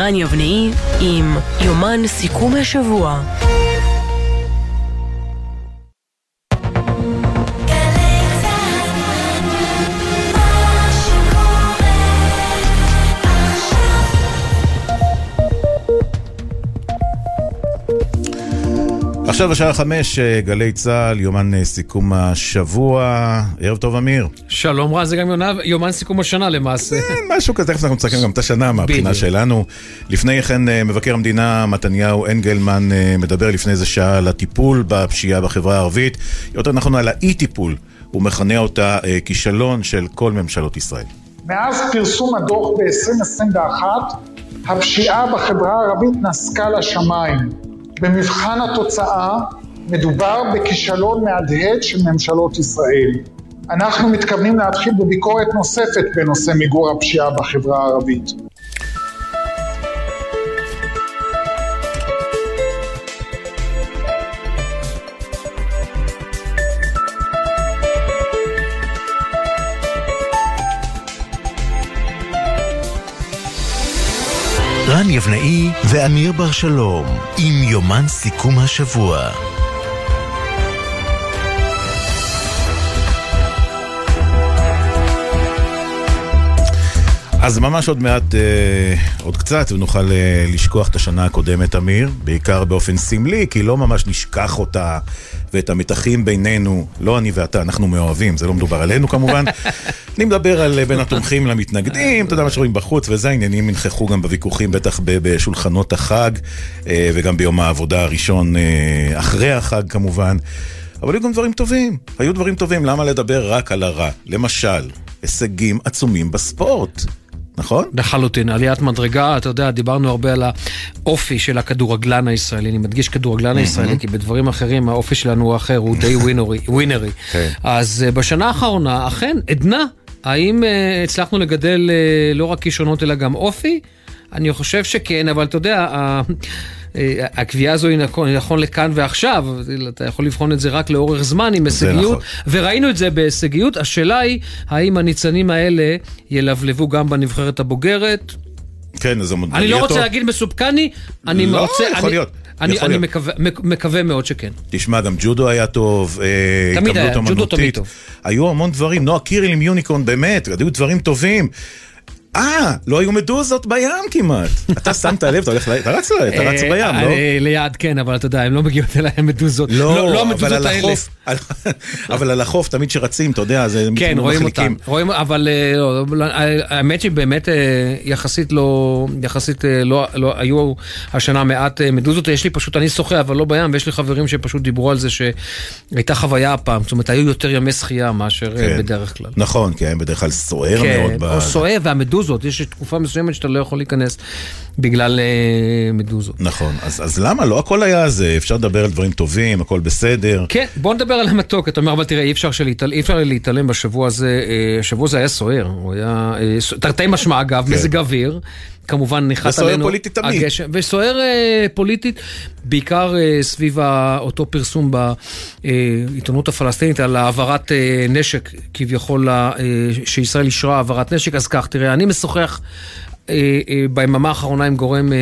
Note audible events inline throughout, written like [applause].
רן יבנאי עם יומן סיכום השבוע. עכשיו השעה חמש, אה, גלי צה"ל, יומן אה, סיכום השבוע. ערב טוב, אמיר. שלום רז, זה גם יונה, יומן סיכום השנה למעשה. כן, משהו כזה, תכף אנחנו מצטרכים גם את השנה מהבחינה שלנו. לפני כן, אה, מבקר המדינה מתניהו אנגלמן מדבר לפני איזה שעה על הטיפול בפשיעה בחברה הערבית. יותר נכון על האי-טיפול. הוא מכנה אותה כישלון של כל ממשלות ישראל. מאז פרסום הדוח ב-2021, הפשיעה בחברה הערבית נסקה לשמיים. במבחן התוצאה מדובר בכישלון מהדהד של ממשלות ישראל. אנחנו מתכוונים להתחיל בביקורת נוספת בנושא מיגור הפשיעה בחברה הערבית. יבנאי ואמיר בר שלום עם יומן סיכום השבוע. אז ממש עוד מעט, אה, עוד קצת, ונוכל אה, לשכוח את השנה הקודמת, אמיר, בעיקר באופן סמלי, כי לא ממש נשכח אותה ואת המתחים בינינו, לא אני ואתה, אנחנו מאוהבים, זה לא מדובר עלינו כמובן. [laughs] אני מדבר על אה, בין התומכים למתנגדים, אתה יודע מה שרואים בחוץ, וזה העניינים ינכחו גם בוויכוחים, בטח בשולחנות החג, אה, וגם ביום העבודה הראשון אה, אחרי החג כמובן. אבל היו גם דברים טובים, היו דברים טובים, למה לדבר רק על הרע? למשל, הישגים עצומים בספורט. נכון? לחלוטין, עליית מדרגה, אתה יודע, דיברנו הרבה על האופי של הכדורגלן הישראלי, אני מדגיש כדורגלן הישראלי, כי בדברים אחרים האופי שלנו הוא אחר, הוא די ווינרי. ווינרי. כן. אז אה, בשנה האחרונה, אכן, עדנה, האם uh, הצלחנו לגדל uh, לא רק כישרונות אלא גם אופי? אני חושב שכן, אבל אתה יודע, אה, הקביעה הזו היא נכון, נכון לכאן ועכשיו, אתה יכול לבחון את זה רק לאורך זמן עם הישגיות, נכון. וראינו את זה בהישגיות. השאלה היא, האם הניצנים האלה ילבלבו גם בנבחרת הבוגרת? כן, אז אני לא רוצה להגיד מסופקני, אני לא, רוצה... יכול אני, להיות. אני, אני מקווה, מקווה מאוד שכן. תשמע, גם ג'ודו היה טוב, אה, תמיד היה, ג'ודו תמיד טוב. היו המון דברים, נועה קיריל עם יוניקון, באמת, היו דברים טובים. אה, לא היו מדוזות בים כמעט. אתה שמת לב, אתה הולך, אתה רץ אתה רץ בים, לא? אה, ליד כן, אבל אתה יודע, הן לא מגיעות אליי מדוזות. לא, לא, לא המדוזות האלה. אבל על החוף, תמיד שרצים, אתה יודע, זה כן, רואים אותם. רואים, אבל אה, לא, האמת שבאמת אה, יחסית לא, יחסית לא, היו השנה מעט מדוזות. יש לי פשוט, אני שוחה, אבל לא בים, ויש לי חברים שפשוט דיברו על זה שהייתה חוויה הפעם. זאת אומרת, היו יותר ימי שחייה מאשר כן. בדרך כלל. נכון, כי הם בדרך כלל סוער כן, מאוד. כן, או סוער, והמדוזות. מדוזות, יש תקופה מסוימת שאתה לא יכול להיכנס בגלל אה, מדוזות. נכון, אז, אז למה? לא הכל היה זה, אפשר לדבר על דברים טובים, הכל בסדר. כן, בוא נדבר על המתוק, אתה אומר, אבל תראה, אי אפשר, שלהתעל... אי אפשר להתעלם בשבוע הזה, אה, השבוע הזה היה סוער, הוא היה, אה, תרתי משמע אגב, כן. מזג אוויר. כמובן ניחת עלינו. וסוער פוליטית תמיד. הגשם, וסוער uh, פוליטית, בעיקר uh, סביב אותו פרסום בעיתונות הפלסטינית על העברת uh, נשק, כביכול, uh, שישראל אישרה העברת נשק. אז כך, תראה, אני משוחח ביממה האחרונה עם גורם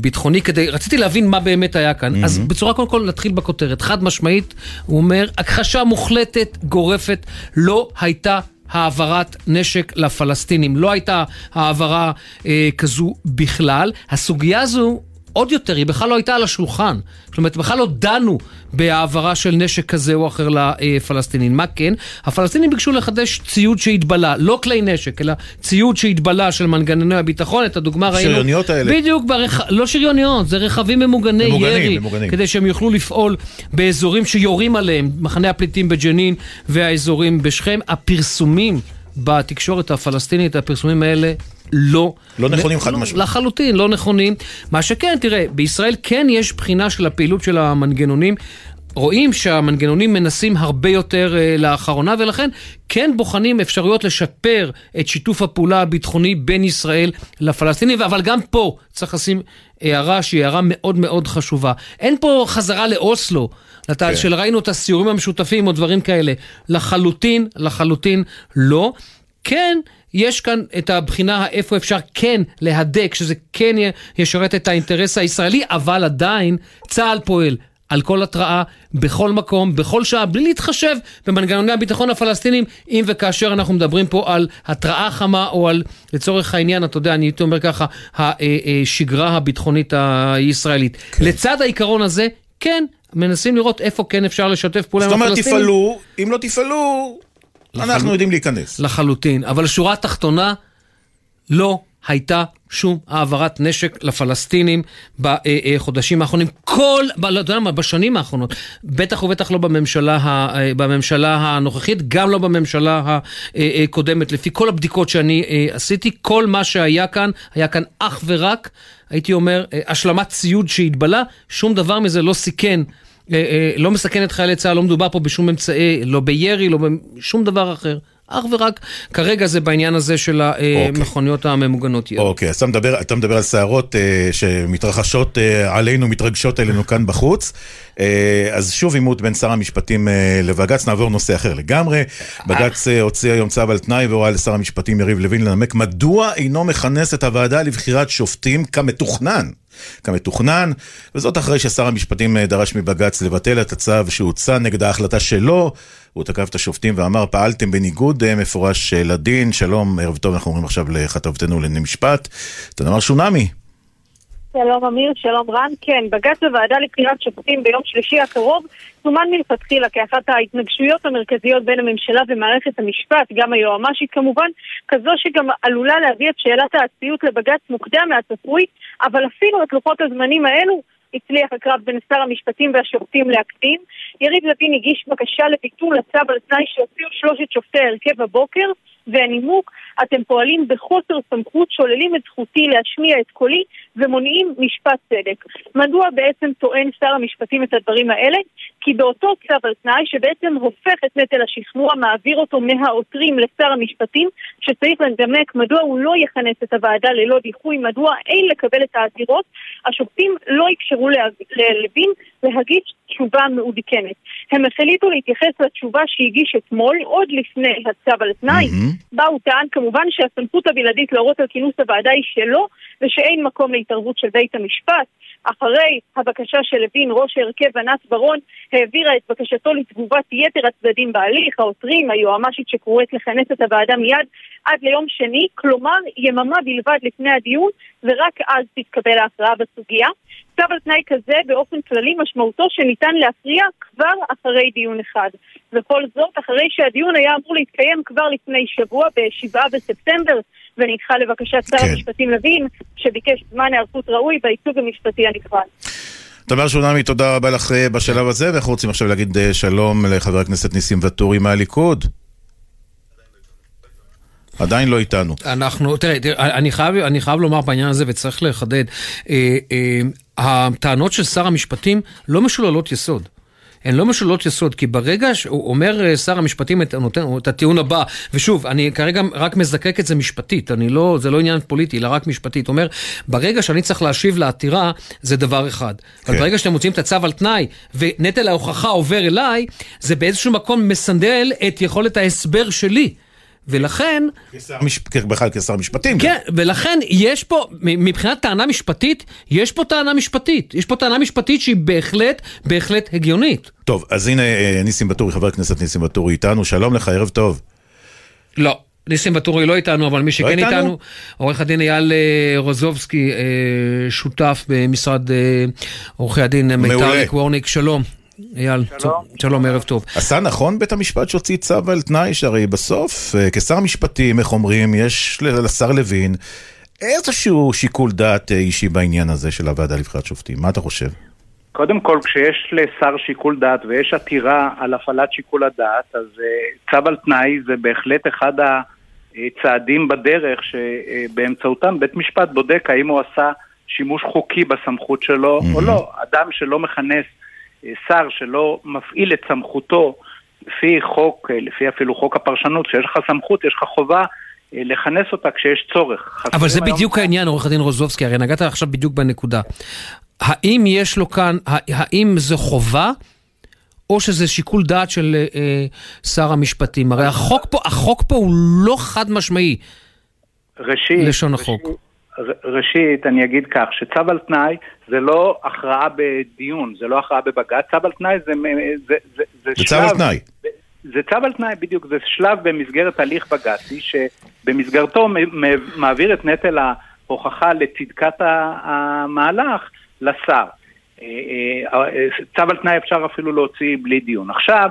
ביטחוני כדי, רציתי להבין מה באמת היה כאן. אז בצורה קודם כל נתחיל בכותרת. חד משמעית, הוא אומר, הכחשה מוחלטת, גורפת, לא הייתה העברת נשק לפלסטינים. לא הייתה העברה אה, כזו בכלל. הסוגיה הזו עוד יותר, היא בכלל לא הייתה על השולחן. זאת אומרת, בכלל לא דנו בהעברה של נשק כזה או אחר לפלסטינים. מה כן? הפלסטינים ביקשו לחדש ציוד שהתבלה, לא כלי נשק, אלא ציוד שהתבלה של מנגנוני הביטחון. את הדוגמה ראינו... שריוניות האלה. בדיוק, ברכ... לא שריוניות, זה רכבים ממוגני ממוגנים, ירי. ממוגנים. כדי שהם יוכלו לפעול באזורים שיורים עליהם, מחנה הפליטים בג'נין והאזורים בשכם. הפרסומים בתקשורת הפלסטינית, הפרסומים האלה לא... לא נכונים חד משמעית. לחלוטין, לא נכונים. מה שכן, תראה, בישראל כן יש בחינה של הפעילות של המנגנונים. רואים שהמנגנונים מנסים הרבה יותר uh, לאחרונה, ולכן כן בוחנים אפשרויות לשפר את שיתוף הפעולה הביטחוני בין ישראל לפלסטינים, אבל גם פה צריך לשים הערה שהיא הערה מאוד מאוד חשובה. אין פה חזרה לאוסלו, כן. של ראינו את הסיורים המשותפים או דברים כאלה. לחלוטין, לחלוטין לא. כן, יש כאן את הבחינה איפה אפשר כן להדק, שזה כן ישרת את האינטרס הישראלי, אבל עדיין צה"ל פועל על כל התראה, בכל מקום, בכל שעה, בלי להתחשב במנגנוני הביטחון הפלסטינים, אם וכאשר אנחנו מדברים פה על התראה חמה או על, לצורך העניין, אתה יודע, אני הייתי אומר ככה, השגרה אה, הביטחונית הישראלית. כן. לצד העיקרון הזה, כן, מנסים לראות איפה כן אפשר לשתף פעולה עם הפלסטינים. זאת אומרת, תפעלו, אם לא תפעלו, אנחנו יודעים להיכנס. לחלוטין, אבל שורה תחתונה, לא הייתה שום העברת נשק לפלסטינים בחודשים האחרונים. כל, לא יודע מה, בשנים האחרונות. בטח ובטח לא בממשלה, בממשלה הנוכחית, גם לא בממשלה הקודמת. לפי כל הבדיקות שאני עשיתי, כל מה שהיה כאן, היה כאן אך ורק, הייתי אומר, השלמת ציוד שהתבלה, שום דבר מזה לא סיכן. לא מסכן את חיילי צה"ל, לא מדובר פה בשום אמצעי, לא בירי, לא בשום דבר אחר. אך ורק כרגע זה בעניין הזה של המכוניות אוקיי. הממוגנות ירי. אוקיי, אז אתה מדבר, אתה מדבר על סערות אה, שמתרחשות אה, עלינו, מתרגשות עלינו כאן בחוץ. אה, אז שוב עימות בין שר המשפטים אה, לבג"ץ, נעבור נושא אחר לגמרי. בג"ץ אה, הוציא היום צו על תנאי והורה לשר המשפטים יריב לוין לנמק מדוע אינו מכנס את הוועדה לבחירת שופטים כמתוכנן. כמתוכנן, וזאת אחרי ששר המשפטים אה, דרש מבג"ץ לבטל את הצו שהוצא נגד ההחלטה שלו. הוא תקף את השופטים ואמר, פעלתם בניגוד אה, מפורש לדין. שלום, ערב טוב, אנחנו אומרים עכשיו לכתבתנו לענייני משפט. תנמר שונמי. שלום אמיר, שלום רן. כן, בג"ץ בוועדה לבחירת שופטים ביום שלישי הקרוב סומן מלכתחילה כאחת ההתנגשויות המרכזיות בין הממשלה ומערכת המשפט, גם היועמ"שית כמובן, כזו שגם עלולה להביא את שאלת האצליות לבג"ץ מוקדם מהצפוי, אבל אפילו את לוחות הזמנים האלו הצליח הקרב בין שר המשפטים והשופטים להקדים. יריב לוין הגיש בקשה לביטול הצו על תנאי שהוציאו שלושת שופטי ההרכב הבוקר, והנימוק, אתם פועלים בחוסר סמכות, שוללים את זכותי להשמיע את קולי ומונעים משפט צדק. מדוע בעצם טוען שר המשפטים את הדברים האלה? כי באותו צו על תנאי שבעצם הופך את נטל השכנוע, מעביר אותו מהעותרים לשר המשפטים, שצריך לנמק מדוע הוא לא יכנס את הוועדה ללא דיחוי, מדוע אין לקבל את העתירות, השופטים לא אפשרו ללוין להגיש תשובה מעודכנת. הם החליטו להתייחס לתשובה שהגיש אתמול, עוד לפני הצו על תנאי, mm-hmm. בה הוא טען כמובן שהסמכות הבלעדית להורות על כינוס הוועדה היא שלו, ושאין מקום להתערבות של בית המשפט. אחרי הבקשה של לוין, ראש ההרכב ענת ברון העבירה את בקשתו לתגובת יתר הצדדים בהליך, העותרים, היועמ"שית שקוראת לכנס את הוועדה מיד עד ליום שני, כלומר יממה בלבד לפני הדיון, ורק אז תתקבל ההכרעה בסוגיה. צו על תנאי כזה באופן כללי משמעותו שניתן להכריע כבר אחרי דיון אחד. וכל זאת אחרי שהדיון היה אמור להתקיים כבר לפני שבוע, ב-7 בספטמבר, ונדחה לבקשת שר כן. המשפטים לוין, שביקש זמן היערכות ראוי בייצוג המשפטי הנפרד. תמר שונמי, תודה רבה לך אה, בשלב הזה, ואנחנו רוצים עכשיו להגיד אה, שלום לחבר הכנסת ניסים ואטורי מהליכוד. עדיין לא איתנו. אנחנו, תראה, תראה אני, חייב, אני חייב לומר בעניין הזה, וצריך לחדד, אה, אה, הטענות של שר המשפטים לא משוללות יסוד. הן לא משולות יסוד, כי ברגע שהוא אומר אה, שר המשפטים את, נותן, את הטיעון הבא, ושוב, אני כרגע רק מזקק את זה משפטית, אני לא, זה לא עניין פוליטי, אלא רק משפטית. אומר, ברגע שאני צריך להשיב לעתירה, זה דבר אחד. כן. אבל ברגע שאתם מוצאים את הצו על תנאי, ונטל ההוכחה עובר אליי, זה באיזשהו מקום מסנדל את יכולת ההסבר שלי. ולכן... בכלל כשר משפטים. כן, ולכן יש פה, מבחינת טענה משפטית, יש פה טענה משפטית. יש פה טענה משפטית שהיא בהחלט, בהחלט הגיונית. טוב, אז הנה אה, ניסים ואטורי, חבר הכנסת ניסים ואטורי איתנו, שלום לך, ערב טוב. לא. ניסים ואטורי לא איתנו, אבל מי שכן לא איתנו, עורך הדין אייל אה, רוזובסקי, אה, שותף במשרד עורכי הדין מיתר וורניק, שלום. אייל, שלום. שלום, ערב טוב. עשה נכון בית המשפט שהוציא צו על תנאי, שהרי בסוף, אה, כשר משפטים, איך אומרים, יש לשר לוין איזשהו שיקול דעת אה, אישי בעניין הזה של הוועדה לבחירת שופטים. מה אתה חושב? קודם כל, כשיש לשר שיקול דעת ויש עתירה על הפעלת שיקול הדעת, אז uh, צו על תנאי זה בהחלט אחד הצעדים בדרך שבאמצעותם בית משפט בודק האם הוא עשה שימוש חוקי בסמכות שלו mm-hmm. או לא. אדם שלא מכנס שר שלא מפעיל את סמכותו לפי חוק, לפי אפילו חוק הפרשנות, כשיש לך סמכות, יש לך חובה אה, לכנס אותה כשיש צורך. אבל זה בדיוק העניין, עורך הדין רוזובסקי, הרי נגעת עכשיו בדיוק בנקודה. האם יש לו כאן, האם זו חובה, או שזה שיקול דעת של אה, אה, שר המשפטים? הרי החוק פה, החוק פה הוא לא חד משמעי, ראשית, לשון החוק. ראשית, אני אגיד כך, שצו על תנאי זה לא הכרעה בדיון, זה לא הכרעה בבג"ץ, צו על תנאי זה, זה, זה, זה זה צו שלב... על תנאי. זה צו על תנאי, בדיוק, זה שלב במסגרת הליך בג"צי, שבמסגרתו מעביר את נטל ההוכחה לצדקת המהלך לשר. אה, אה, אה, צו על תנאי אפשר אפילו להוציא בלי דיון. עכשיו,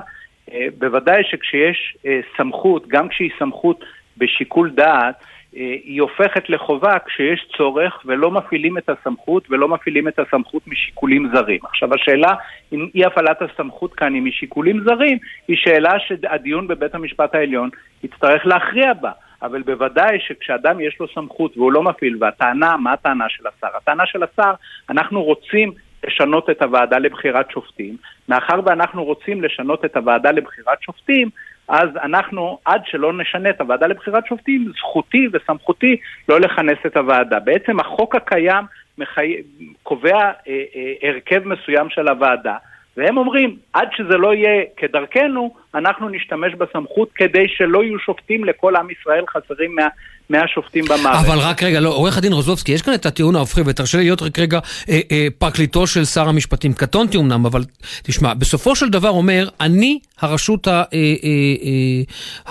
בוודאי שכשיש סמכות, גם כשהיא סמכות בשיקול דעת, היא הופכת לחובה כשיש צורך ולא מפעילים את הסמכות ולא מפעילים את הסמכות משיקולים זרים. עכשיו השאלה אם אי הפעלת הסמכות כאן היא משיקולים זרים היא שאלה שהדיון בבית המשפט העליון יצטרך להכריע בה. אבל בוודאי שכשאדם יש לו סמכות והוא לא מפעיל, והטענה, מה הטענה של השר? הטענה של השר, אנחנו רוצים לשנות את הוועדה לבחירת שופטים. מאחר ואנחנו רוצים לשנות את הוועדה לבחירת שופטים, אז אנחנו, עד שלא נשנה את הוועדה לבחירת שופטים, זכותי וסמכותי לא לכנס את הוועדה. בעצם החוק הקיים מחי... קובע אה, אה, הרכב מסוים של הוועדה, והם אומרים, עד שזה לא יהיה כדרכנו, אנחנו נשתמש בסמכות כדי שלא יהיו שופטים לכל עם ישראל, חסרים 100, 100 שופטים במערכת. אבל רק רגע, לא, עורך הדין רוזובסקי, יש כאן את הטיעון ההופכי, ותרשה לי להיות רק רגע אה, אה, פרקליטו של שר המשפטים. קטונתי אמנם, אבל תשמע, בסופו של דבר אומר, אני הרשות ה, אה, אה,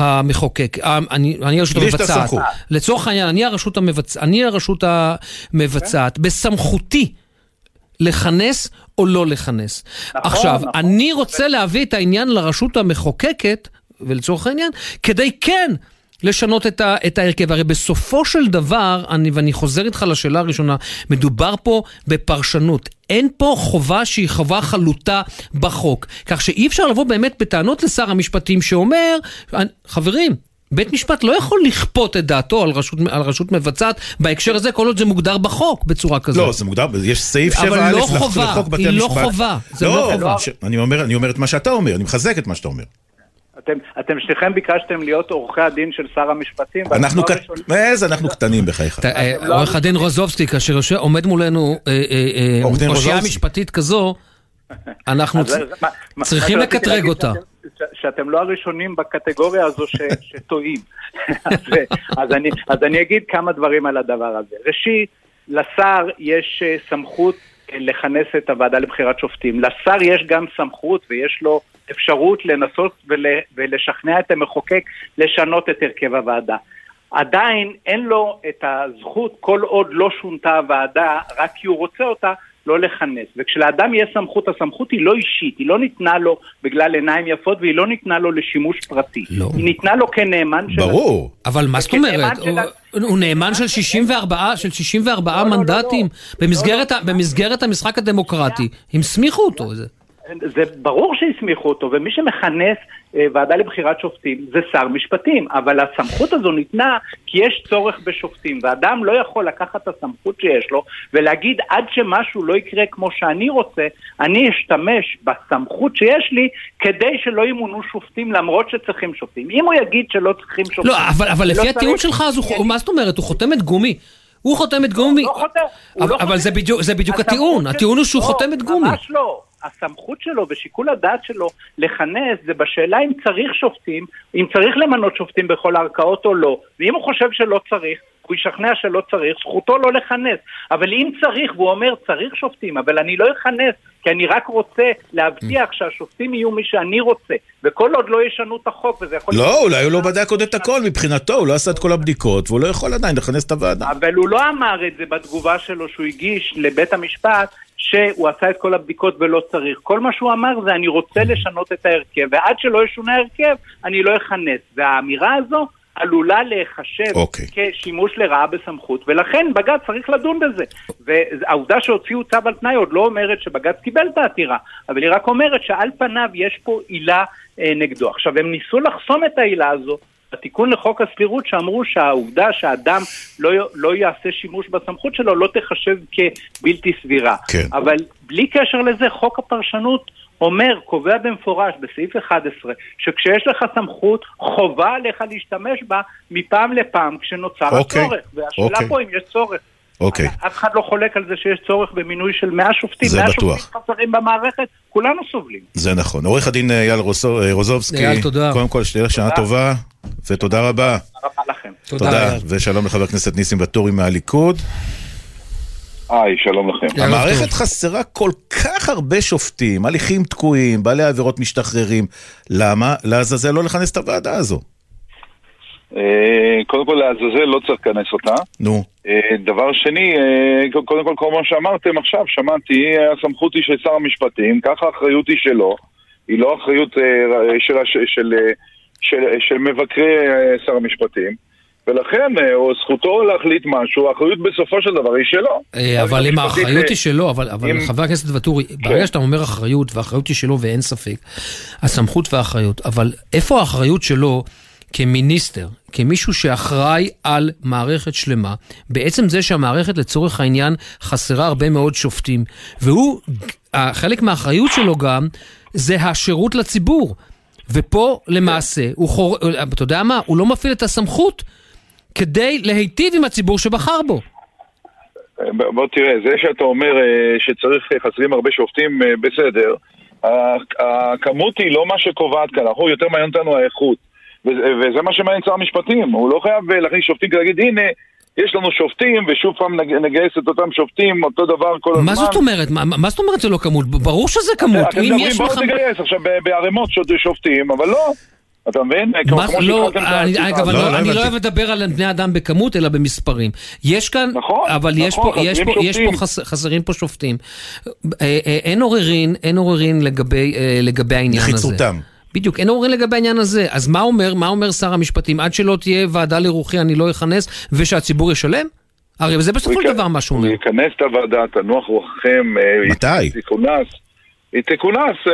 אה, המחוקק, אה, אני, אני הרשות המבצעת. לצורך העניין, אני הרשות, המבצ... אני הרשות המבצעת. בסמכותי. לכנס או לא לכנס. נכון, עכשיו, נכון. אני רוצה להביא את העניין לרשות המחוקקת, ולצורך העניין, כדי כן לשנות את, ה, את ההרכב. הרי בסופו של דבר, אני, ואני חוזר איתך לשאלה הראשונה, מדובר פה בפרשנות. אין פה חובה שהיא חובה חלוטה בחוק. כך שאי אפשר לבוא באמת בטענות לשר המשפטים שאומר, חברים, בית משפט לא יכול לכפות את דעתו על רשות, על רשות מבצעת בהקשר הזה, כל עוד זה מוגדר בחוק בצורה כזאת. לא, זה מוגדר, יש סעיף 7א אבל לא לחוק חובה, לחוק בתי היא לא המשפט. חובה, זה לא חובה. ש- אני אומר, אני אומר את מה שאתה אומר, אני מחזק את מה שאתה אומר. אתם, אתם שניכם ביקשתם להיות עורכי הדין של שר המשפטים. אנחנו לא קט... הראשונים- איזה, אנחנו קטנים בחייך. אה, עורך הדין רוזובסקי, כאשר יושב- עומד מולנו אה, אה, אה, אושייה. משפטית כזו, אנחנו צריכים לקטרג אותה. שאתם- לא הראשונים בקטגוריה הזו ש- [laughs] שטועים. אז, אז, אני, אז אני אגיד כמה דברים על הדבר הזה. ראשית, לשר יש אה, סמכות אה, לכנס את הוועדה לבחירת שופטים. לשר יש גם סמכות ויש לו אפשרות לנסות ול, ולשכנע את המחוקק לשנות את הרכב הוועדה. עדיין אין לו את הזכות, כל עוד לא שונתה הוועדה, רק כי הוא רוצה אותה, לא לכנס. וכשלאדם יש סמכות, הסמכות היא לא אישית, היא לא ניתנה לו בגלל עיניים יפות והיא לא ניתנה לו לשימוש פרטי. לא. היא ניתנה לו כנאמן של... ברור. אבל מה זאת אומרת? של הוא- נאמן של 64 של 64 לא, לא, לא, מנדטים לא. במסגרת לא, ה- במסגרת המשחק הדמוקרטי. הם הסמיכו אותו. זה- זה ברור שהסמיכו אותו, ומי שמכנס אה, ועדה לבחירת שופטים זה שר משפטים, אבל הסמכות הזו ניתנה כי יש צורך בשופטים, ואדם לא יכול לקחת את הסמכות שיש לו ולהגיד עד שמשהו לא יקרה כמו שאני רוצה, אני אשתמש בסמכות שיש לי כדי שלא ימונו שופטים למרות שצריכים שופטים. אם הוא יגיד שלא צריכים שופטים... לא, אבל אבל לא לפי הטיעון שלך, אז הוא- מה זאת אומרת? הוא חותמת גומי. הוא חותמת גומי. לא חותם, הוא אבל- לא אבל חותם. זה בדיוק- זה בדיוק הטיעון. הטיעון הוא שהוא לא, חותמת גומי. ממש לא. הסמכות שלו ושיקול הדעת שלו לכנס זה בשאלה אם צריך שופטים, אם צריך למנות שופטים בכל הערכאות או לא. ואם הוא חושב שלא צריך, הוא ישכנע שלא צריך, זכותו לא לכנס. אבל אם צריך, והוא אומר צריך שופטים, אבל אני לא אכנס, כי אני רק רוצה להבטיח שהשופטים יהיו מי שאני רוצה. וכל עוד לא ישנו את החוק, וזה יכול... לא, אולי הוא לא בדק עוד את הכל מבחינתו, הוא לא עשה את כל הבדיקות, והוא לא יכול עדיין לכנס את הוועדה. אבל הוא לא אמר את זה בתגובה שלו שהוא הגיש לבית המשפט, שהוא עשה את כל הבדיקות ולא צריך. כל מה שהוא אמר זה אני רוצה לשנות את ההרכב, ועד שלא ישונה ההרכב, אני לא אכנס. והאמירה הזו עלולה להיחשב אוקיי. כשימוש לרעה בסמכות, ולכן בג"ץ צריך לדון בזה. והעובדה שהוציאו צו על תנאי עוד לא אומרת שבג"ץ קיבל את העתירה, אבל היא רק אומרת שעל פניו יש פה עילה אה, נגדו. עכשיו, הם ניסו לחסום את העילה הזו. בתיקון לחוק הסבירות שאמרו שהעובדה שאדם לא, לא יעשה שימוש בסמכות שלו לא תחשב כבלתי סבירה. כן. אבל בלי קשר לזה, חוק הפרשנות אומר, קובע במפורש בסעיף 11, שכשיש לך סמכות, חובה עליך להשתמש בה מפעם לפעם כשנוצר אוקיי, הצורך. והשאלה אוקיי. פה אם יש צורך. אוקיי. אף אחד לא חולק על זה שיש צורך במינוי של 100 שופטים. זה 100 בטוח. שופטים חסרים במערכת, כולנו סובלים. זה נכון. עורך הדין אייל אה, רוזובסקי, אייל, תודה. קודם כל שתהיה לך שנה תודה. טובה, ותודה רבה. תודה רבה לכם. תודה, אייל. ושלום לחבר הכנסת ניסים ואטורי מהליכוד. היי, שלום לכם. המערכת טוב. חסרה כל כך הרבה שופטים, הליכים תקועים, בעלי עבירות משתחררים. למה? לעזאזל לא לכנס את הוועדה הזו. אה, קודם כל, לעזאזל לא צריך לכנס אותה. נו, אה, דבר שני, אה, קודם כל, מה שאמרתם עכשיו, שמעתי, הסמכות היא של שר המשפטים, ככה האחריות היא שלו, היא לא אחריות של, של, של, של, של מבקרי שר המשפטים, ולכן או זכותו להחליט משהו, האחריות בסופו של דבר היא שלו. אבל אם האחריות היא שלו, אבל, אבל אם- חבר הכנסת ואטורי, ברגע שאתה אומר אחריות, והאחריות היא שלו ואין ספק, הסמכות והאחריות, אבל איפה האחריות שלו כמיניסטר, כמישהו שאחראי על מערכת שלמה, בעצם זה שהמערכת לצורך העניין חסרה הרבה מאוד שופטים, והוא, חלק מהאחריות שלו גם, זה השירות לציבור. ופה למעשה, הוא חור... אתה יודע מה? הוא לא מפעיל את הסמכות כדי להיטיב עם הציבור שבחר בו. ב- בוא תראה, זה שאתה אומר אה, שצריך, אה, חסרים הרבה שופטים, אה, בסדר. הכמות היא לא מה שקובעת כאן, אנחנו יותר מעניין אותנו האיכות. וזה מה שמעניין שר המשפטים, הוא לא חייב אה, להכניס שופטים כדי להגיד, הנה, יש לנו שופטים, ושוב פעם נג- נגייס את אותם שופטים, אותו דבר כל הזמן. מה זאת אומרת? מה, מה זאת אומרת זה לא כמות? ברור שזה כמות. אתם מדברים, בואו לך... תגייס עכשיו בערימות שופטים, אבל לא. אתה מבין? מה, לא, אני, השיחה אגב. אני לא, לא, לא אני לא הבנתי. אוהב לדבר על בני אדם בכמות, אלא במספרים. יש כאן, נכון, אבל יש נכון, פה, יש פה, יש פה. חס, חסרים פה שופטים. אה, אה, אין עוררין, אין עוררין לגבי, אה, לגבי העניין הזה. נחיצותם. בדיוק, אין עוררין לגבי העניין הזה. אז מה אומר, מה אומר שר המשפטים? עד שלא תהיה ועדה לרוחי אני לא אכנס, ושהציבור ישלם? הרי זה בסופו הוא של דבר מה שהוא הוא אומר. יכנס את הוועדה, תנוח רוחכם. אה, מתי? היא תכונס. היא תכונס אה,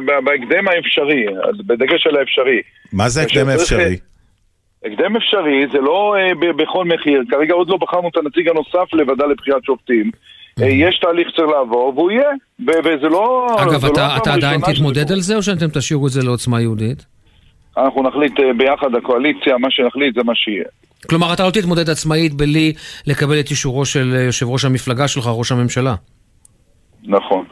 ב- בהקדם האפשרי, בדגש על האפשרי. מה זה הקדם האפשרי? הקדם אפשרי זה לא אה, בכל מחיר, כרגע עוד לא בחרנו את הנציג הנוסף לוועדה לבחירת שופטים. אה, יש תהליך שצריך לעבור, והוא יהיה. ו- וזה לא... אגב, זה לא אתה, אתה עדיין תתמודד. על זה, או שאתם תשאירו את זה לעוצמה יהודית? אנחנו נחליט אה, ביחד, הקואליציה, מה שנחליט זה מה שיהיה. כלומר, אתה לא תתמודד עצמאית בלי לקבל את אישורו של אה, יושב ראש המפלגה שלך, ראש הממשלה. נכון.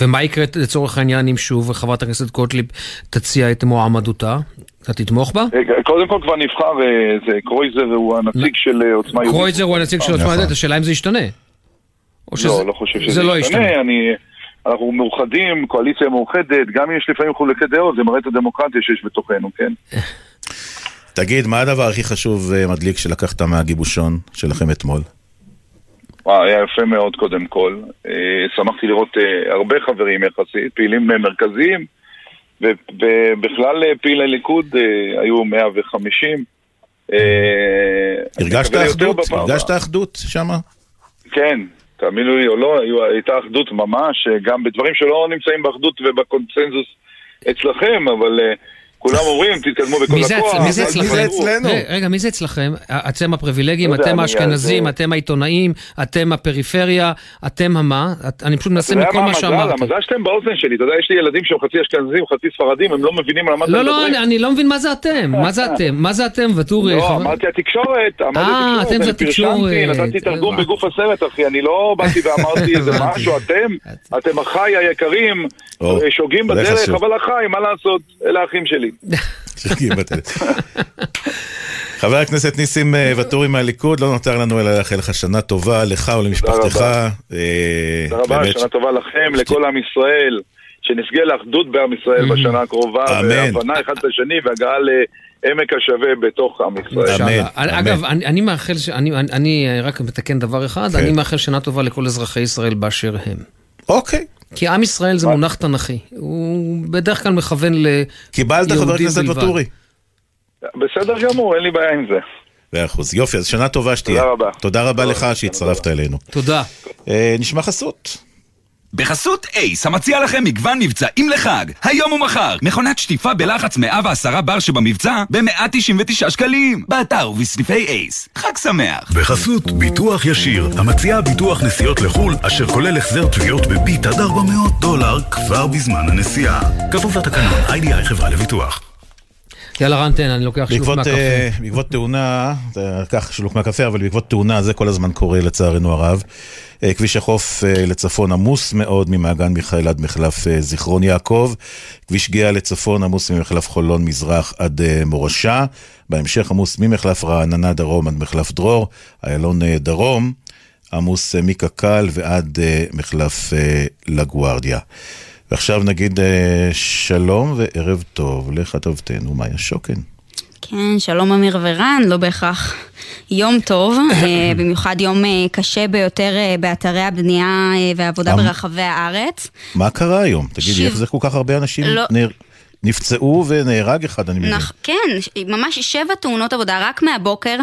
ומה יקרה לצורך העניין אם שוב חברת הכנסת גוטליב תציע את מועמדותה? אתה תתמוך בה? קודם כל כבר נבחר, זה קרויזר הוא הנציג של אה, עוצמה יהודית. קרויזר הוא הנציג של עוצמה נכון. יהודית, השאלה אם זה ישתנה. או לא, לא חושב שזה זה לא ישתנה. ישתנה. אני... אנחנו מאוחדים, קואליציה מאוחדת, גם אם יש לפעמים חולקי דעות, זה מראה את הדמוקרטיה שיש בתוכנו, כן? תגיד, מה הדבר הכי חשוב, אה, מדליק, שלקחת מהגיבושון שלכם אתמול? וואו, היה יפה מאוד קודם כל. אה, שמחתי לראות אה, הרבה חברים יחסית, פעילים אה, מרכזיים, ובכלל אה, פעילי ליכוד אה, היו 150. אה, הרגשת אחדות? הרגשת. אחדות שמה? כן, תאמינו לי או לא, הייתה אחדות ממש, אה, גם בדברים שלא נמצאים באחדות ובקונצנזוס אצלכם, אבל אה, כולם אומרים, תתקדמו בכל מי הכוח. מי זה אצלכם? זה. אצלנו? רגע, רגע, מי זה אצלכם? אתם הפריבילגים, לא אתם האשכנזים, זה- אתם העיתונאים, אתם הפריפריה, אתם המה? את- אני פשוט מנסה מכל מה המזל? שאמרתי. המזל שאתם באוזן שלי, אתה יודע, יש לי ילדים שהם חצי אשכנזים, חצי ספרדים, הם לא מבינים על מה אתם לא, מדברים. לא, אני- אני לא מבין מה זה אתם. מה זה אתם? מה זה אתם, ואטורי? לא, אמרתי התקשורת, אה, אתם זה התקשורת. נתתי תרגום. בגוף הסרט, אחי, אני לא באתי ואמרתי איזה. משהו, אתם, אתם אחיי היקרים, או, שוגים בדרך. אבל אחיי, מה לעשות, אלה האחים שלי. בטלפון. חבר הכנסת ניסים אה, ואטורי מהליכוד, לא נותר לנו אלא לאחל לך שנה טובה, לך ולמשפחתך. אה, תודה רבה, באמת שנה טובה לכם, לכל עם ישראל, שנזכה לאחדות בעם ישראל Mhm. בשנה הקרובה. והבנה אחד את השני, והגעה לעמק השווה בתוך עם ישראל. אמן. אמן. אגב, אני אני מאחל, ש- אני אני רק מתקן דבר אחד, כן. אני מאחל שנה טובה לכל אזרחי ישראל באשר הם. אוקיי, כי עם ישראל זה מונח תנכי. הוא בדרך כלל מכוון ליהודים קיבלת חבר הכנסת בלבד. ואטורי. בסדר גמור, אין לי בעיה עם זה. מאה אחוז. יופי, אז שנה טובה שתהיה. תודה רבה. תודה רבה לך. שהצטרפת אלינו. תודה. אה, נשמע חסות. בחסות אייס, המציע לכם מגוון מבצעים לחג, היום ומחר. מכונת שטיפה בלחץ 110 בר שבמבצע ב-199 שקלים. באתר ובסניפי אייס. חג שמח. בחסות ביטוח ישיר, המציע ביטוח נסיעות לחו"ל, אשר כולל החזר תביעות בביט עד 400 דולר כבר בזמן הנסיעה. כפוף לתקנון, איי-די-איי חברה לביטוח. יאללה רן, תן, אני לוקח שלוק מהקפה. אה, בעקבות תאונה, קח שלוק מהקפה, אבל בעקבות תאונה זה כל הזמן קורה לצערנו הרב. אה, כביש החוף אה, לצפון עמוס מאוד ממעגן מיכאל עד מחלף זיכרון יעקב. כביש גאה לצפון עמוס ממחלף חולון מזרח עד מורשה. בהמשך עמוס ממחלף רעננה דרום עד מחלף דרור. איילון דרום עמוס מקק"ל ועד מחלף לגוארדיה. ועכשיו נגיד אה, שלום וערב טוב לכתבתנו מאיה שוקן. כן, שלום אמיר ורן, לא בהכרח יום טוב, אה, [coughs] במיוחד יום אה, קשה ביותר באתרי הבנייה והעבודה אמ- ברחבי הארץ. מה קרה היום? תגידי, איך זה כל כך הרבה אנשים לא. נפצעו ונהרג אחד, אני מבין. כן, ממש שבע תאונות עבודה רק מהבוקר,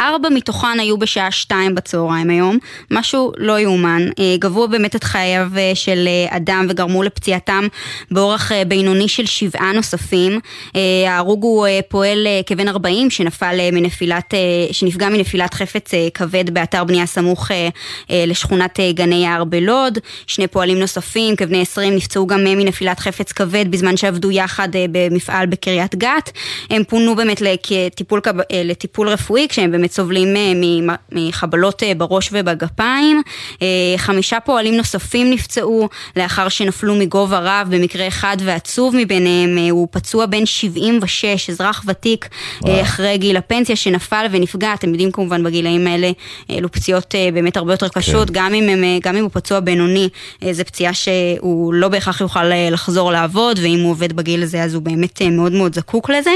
ארבע מתוכן היו בשעה שתיים בצהריים היום, משהו לא יאומן. אה, גבו באמת את חייו אה, של אה, אדם וגרמו לפציעתם באורח בינוני של שבעה נוספים. ההרוג הוא פועל כבן 40 שנפל מנפילת, שנפגע מנפילת חפץ כבד באתר בנייה סמוך לשכונת גני יער בלוד. שני פועלים נוספים כבני 20 נפצעו גם מנפילת חפץ כבד בזמן שעבדו יחד אה, במפעל בקריית גת. הם פונו באמת לטיפול, אה, לטיפול רפואי כשהם באמת סובלים אה, מחבלות בראש ובגפיים. חמישה פועלים נוספים נפצעו לאחר שנפלו מגובה רב במקרה אחד ועצוב מביניהם. הוא פצוע בן 76, אזרח ותיק אה, אחרי גיל הפנסיה שנפל ונפגע, אתם יודעים כמובן בגילאים האלה אלו פציעות באמת הרבה יותר קשות, גם אם, הם, גם אם הוא פצוע בינוני, זה פציעה שהוא לא בהכרח יוכל לחזור לעבוד, ואם הוא עובד בגיל הזה אז הוא באמת אה, מאוד מאוד זקוק לזה.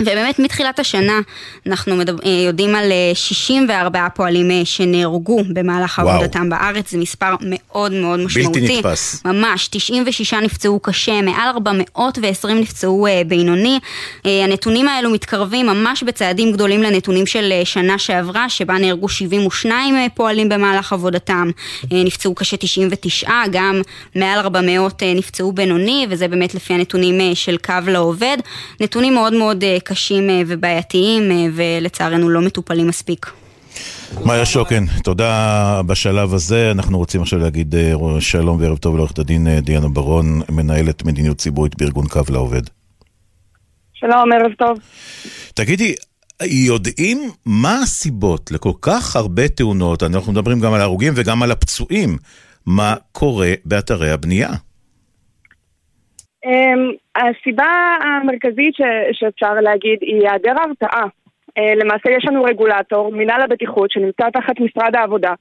ובאמת מתחילת השנה אנחנו מדבר, אה, יודעים על אה, 64 פועלים אה, שנהרגו במהלך וואו. עבודתם בארץ, זה מספר מאוד מאוד משמעותי. בלתי נתפס. ממש, 96 נפצעו קשה, מעל 420 נפצעו אה, בינוני. אה, הנתונים האלו מתקרבים ממש בצעדים גדולים לנתונים של אה, שנה שעברה, שבה נהרגו 72 אה, פועלים במהלך עבודתם, אה, נפצעו קשה 99, גם מעל 400 אה, נפצעו בינוני, וזה באמת לפי הנתונים אה, של קו לעובד. נתונים מאוד מאוד אה, קשים אה, ובעייתיים, אה, ולצערנו לא מטופלים מספיק. מאיה שוקן, תודה בשלב הזה. אנחנו רוצים עכשיו להגיד אה, שלום וערב טוב לעורכת הדין דיאנה ברון, מנהלת מדיניות ציבורית בארגון קו לעובד. שלום, ערב טוב. תגידי, יודעים מה הסיבות לכל כך הרבה תאונות, אנחנו מדברים גם על ההרוגים וגם על הפצועים, מה קורה באתרי הבנייה? אמ, הסיבה המרכזית ש- שאפשר להגיד היא היעדר הרתעה. אה, למעשה יש לנו רגולטור, מינהל הבטיחות, שנמצא תחת משרד העבודה,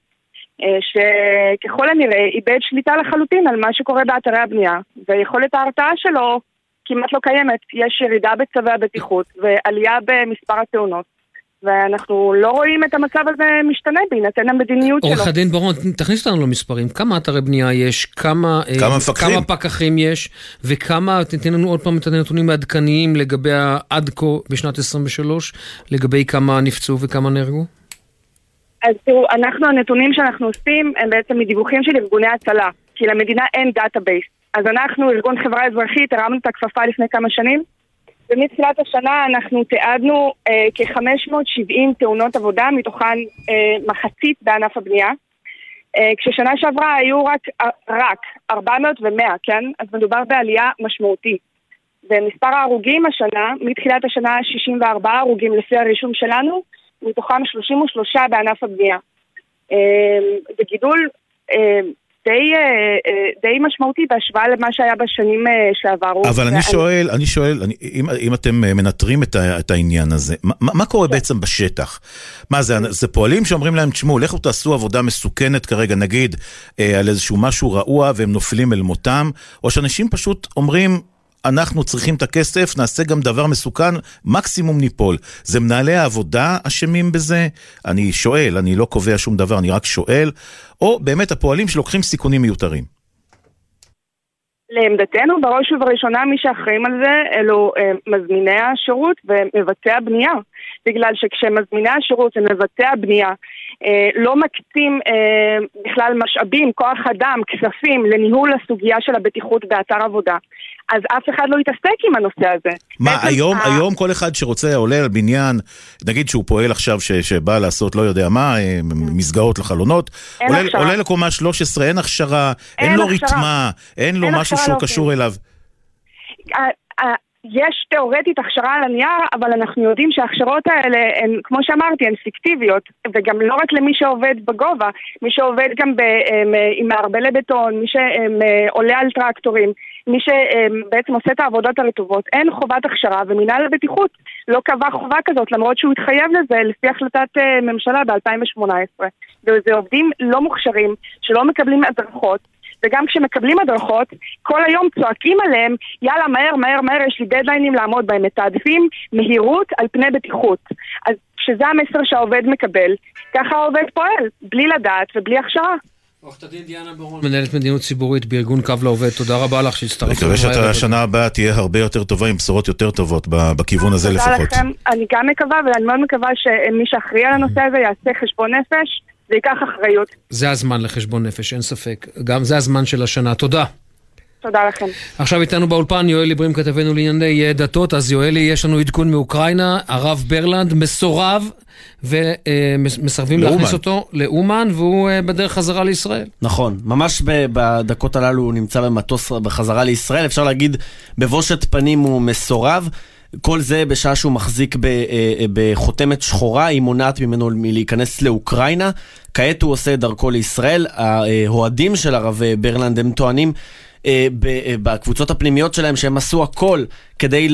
אה, שככל הנראה איבד שליטה לחלוטין על מה שקורה באתרי הבנייה, ויכולת ההרתעה שלו כמעט לא קיימת. יש ירידה בצווי הבטיחות ועלייה במספר התאונות. ואנחנו לא רואים את המצב הזה משתנה בהינתן המדיניות שלו. עורך הדין ברון, תכניס אותנו למספרים. כמה אתרי בנייה יש, כמה, אה, כמה מפקחים? כמה פקחים יש, וכמה, תתן לנו עוד פעם את הנתונים העדכניים לגבי עד כה בשנת 23, לגבי כמה נפצעו וכמה נהרגו? אז תראו, אנחנו, הנתונים שאנחנו עושים הם בעצם מדיווחים של ארגוני הצלה, כי למדינה אין database. אז אנחנו, ארגון חברה אזרחית, הרמנו את הכפפה לפני כמה שנים, ומתחילת השנה אנחנו תיעדנו אה, כ-570 תאונות עבודה, מתוכן אה, מחצית בענף הבנייה. אה, כששנה שעברה היו רק, רק 400 ו-100, כן? אז מדובר בעלייה משמעותית. ומספר ההרוגים השנה, מתחילת השנה 64 הרוגים לפי הרישום שלנו, מתוכם 33 בענף הבנייה. זה גידול די, אה, אה, די משמעותי בהשוואה למה שהיה בשנים אה, שעברו. אבל אני שואל, אני שואל, אני, אם, אם אתם מנטרים את, ה, את העניין הזה, מה, מה מה כן. קורה בעצם בשטח? מה זה, זה פועלים שאומרים להם, תשמעו, לכו תעשו עבודה מסוכנת כרגע, נגיד, על איזשהו משהו רעוע והם נופלים אל מותם, או שאנשים פשוט אומרים, אנחנו צריכים את הכסף, נעשה גם דבר מסוכן, מקסימום ניפול. זה מנהלי העבודה אשמים בזה? אני שואל, אני לא קובע שום דבר, אני רק שואל, או באמת הפועלים שלוקחים סיכונים מיותרים. לעמדתנו, בראש ובראשונה מי שאחראים על זה אלו אה, מזמיני השירות ומבצעי הבנייה. בגלל שכשמזמיני השירות ומבצעי הבנייה לא מקצים אה, בכלל משאבים, כוח אדם, כספים לניהול הסוגיה של הבטיחות באתר עבודה, אז אף אחד לא יתעסק עם הנושא הזה. מה, היום, ה- היום כל אחד שרוצה, עולה על בניין, נגיד שהוא פועל עכשיו, ש, שבא לעשות לא יודע מה, אה, מסגרות לחלונות, עולה, הכשרה. עולה לקומה 13, אין הכשרה, אין, אין לו הכשרה. ריתמה, אין לו אין משהו שהוא לעובדים. קשור אליו. יש תאורטית הכשרה על הנייר, אבל אנחנו יודעים שההכשרות האלה הן, כמו שאמרתי, הן פיקטיביות, וגם לא רק למי שעובד בגובה, מי שעובד גם ב, עם מערבלי בטון, מי שעולה על טרקטורים, מי שבעצם עושה את העבודות הרטובות, אין חובת הכשרה, ומינהל הבטיחות לא קבע חובה כזאת, למרות שהוא התחייב לזה לפי החלטת ממשלה ב-2018. וזה עובדים לא מוכשרים, שלא מקבלים הדרכות. וגם כשמקבלים הדרכות, כל היום צועקים עליהם, יאללה, מהר, מהר, מהר, יש לי דדליינים לעמוד בהם. מתעדפים מהירות על פני בטיחות. אז שזה המסר שהעובד מקבל, ככה העובד פועל, בלי לדעת ובלי הכשרה. עורכת הדין דיאנה ברון, מנהלת מדיניות ציבורית בארגון קו לעובד, תודה רבה לך שהצטרפת. אני מקווה שהשנה הבאה תהיה הרבה יותר טובה עם בשורות יותר טובות בכיוון הזה לפחות. תודה לכם, אני גם מקווה ואני מאוד מקווה שמי שאחראי על הנושא הזה יעשה חשבון נפש זה ייקח אחריות. זה הזמן לחשבון נפש, אין ספק. גם זה הזמן של השנה. תודה. תודה לכם. עכשיו איתנו באולפן יואל עיברים כתבנו לענייני דתות, אז יואלי, יש לנו עדכון מאוקראינה, הרב ברלנד מסורב ומסרבים להכניס אותו לאומן והוא בדרך חזרה לישראל. נכון, ממש בדקות הללו הוא נמצא במטוס בחזרה לישראל, אפשר להגיד בבושת פנים הוא מסורב. כל זה בשעה שהוא מחזיק בחותמת שחורה, היא מונעת ממנו מלהיכנס לאוקראינה. כעת הוא עושה את דרכו לישראל. האוהדים של הרב ברלנד הם טוענים בקבוצות הפנימיות שלהם שהם עשו הכל כדי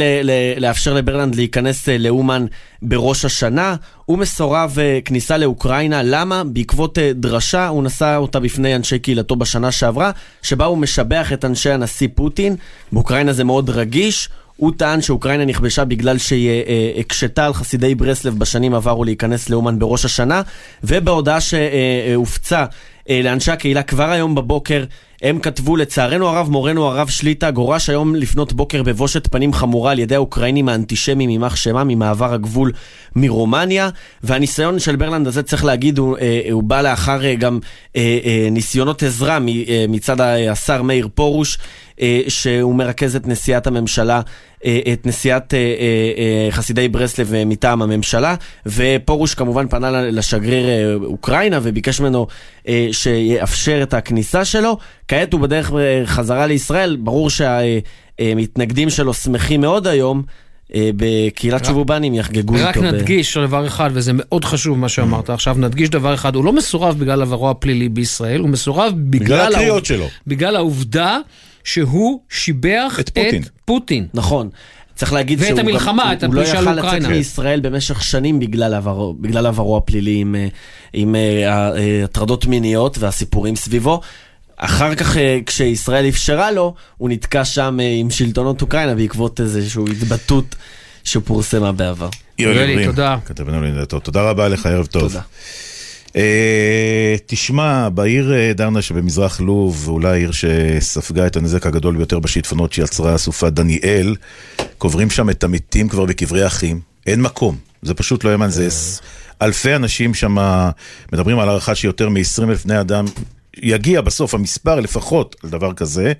לאפשר לברלנד להיכנס לאומן בראש השנה. הוא מסורב כניסה לאוקראינה, למה? בעקבות דרשה, הוא נשא אותה בפני אנשי קהילתו בשנה שעברה, שבה הוא משבח את אנשי הנשיא פוטין. באוקראינה זה מאוד רגיש. הוא טען שאוקראינה נכבשה בגלל שהיא הקשתה על חסידי ברסלב בשנים עברו להיכנס לאומן בראש השנה, ובהודעה שהופצה לאנשי הקהילה כבר היום בבוקר, הם כתבו, לצערנו הרב, מורנו הרב שליטה גורש היום לפנות בוקר בבושת פנים חמורה על ידי האוקראינים האנטישמים יימח שמם ממעבר הגבול מרומניה, והניסיון של ברלנד הזה, צריך להגיד, הוא, הוא בא לאחר גם ניסיונות עזרה מצד השר מאיר פרוש. שהוא מרכז את נשיאת הממשלה, את נשיאת חסידי ברסלב מטעם הממשלה, ופרוש כמובן פנה לשגריר אוקראינה וביקש ממנו שיאפשר את הכניסה שלו. כעת הוא בדרך חזרה לישראל, ברור שהמתנגדים שלו שמחים מאוד היום. בקהילת שובובנים יחגגו איתו. רק נדגיש דבר אחד, וזה מאוד חשוב מה שאמרת עכשיו, נדגיש דבר אחד, הוא לא מסורב בגלל עברו הפלילי בישראל, הוא מסורב בגלל, הקריאות שלו. בגלל העובדה שהוא שיבח את פוטין. את פוטין. נכון. צריך להגיד ואת המלחמה, גם, את. הוא לא יכל לצאת מישראל במשך שנים בגלל עברו, בגלל עברו הפלילי עם, עם הטרדות מיניות והסיפורים סביבו. אחר כך, כשישראל אפשרה לו, הוא נתקע שם עם שלטונות אוקראינה בעקבות איזושהי התבטאות שפורסמה בעבר. יואלי, תודה. תודה רבה לך, ערב טוב. תודה. Uh, תשמע, בעיר uh, דרנה שבמזרח לוב, אולי העיר שספגה את הנזק הגדול ביותר בשיטפונות שיצרה הסופה דניאל, קוברים שם את המתים כבר בקברי אחים. אין מקום. זה פשוט לא יאמן, זה אלפי אנשים שם, מדברים על הערכה שיותר מ-20 אלף בני אדם יגיע בסוף המספר לפחות על דבר כזה,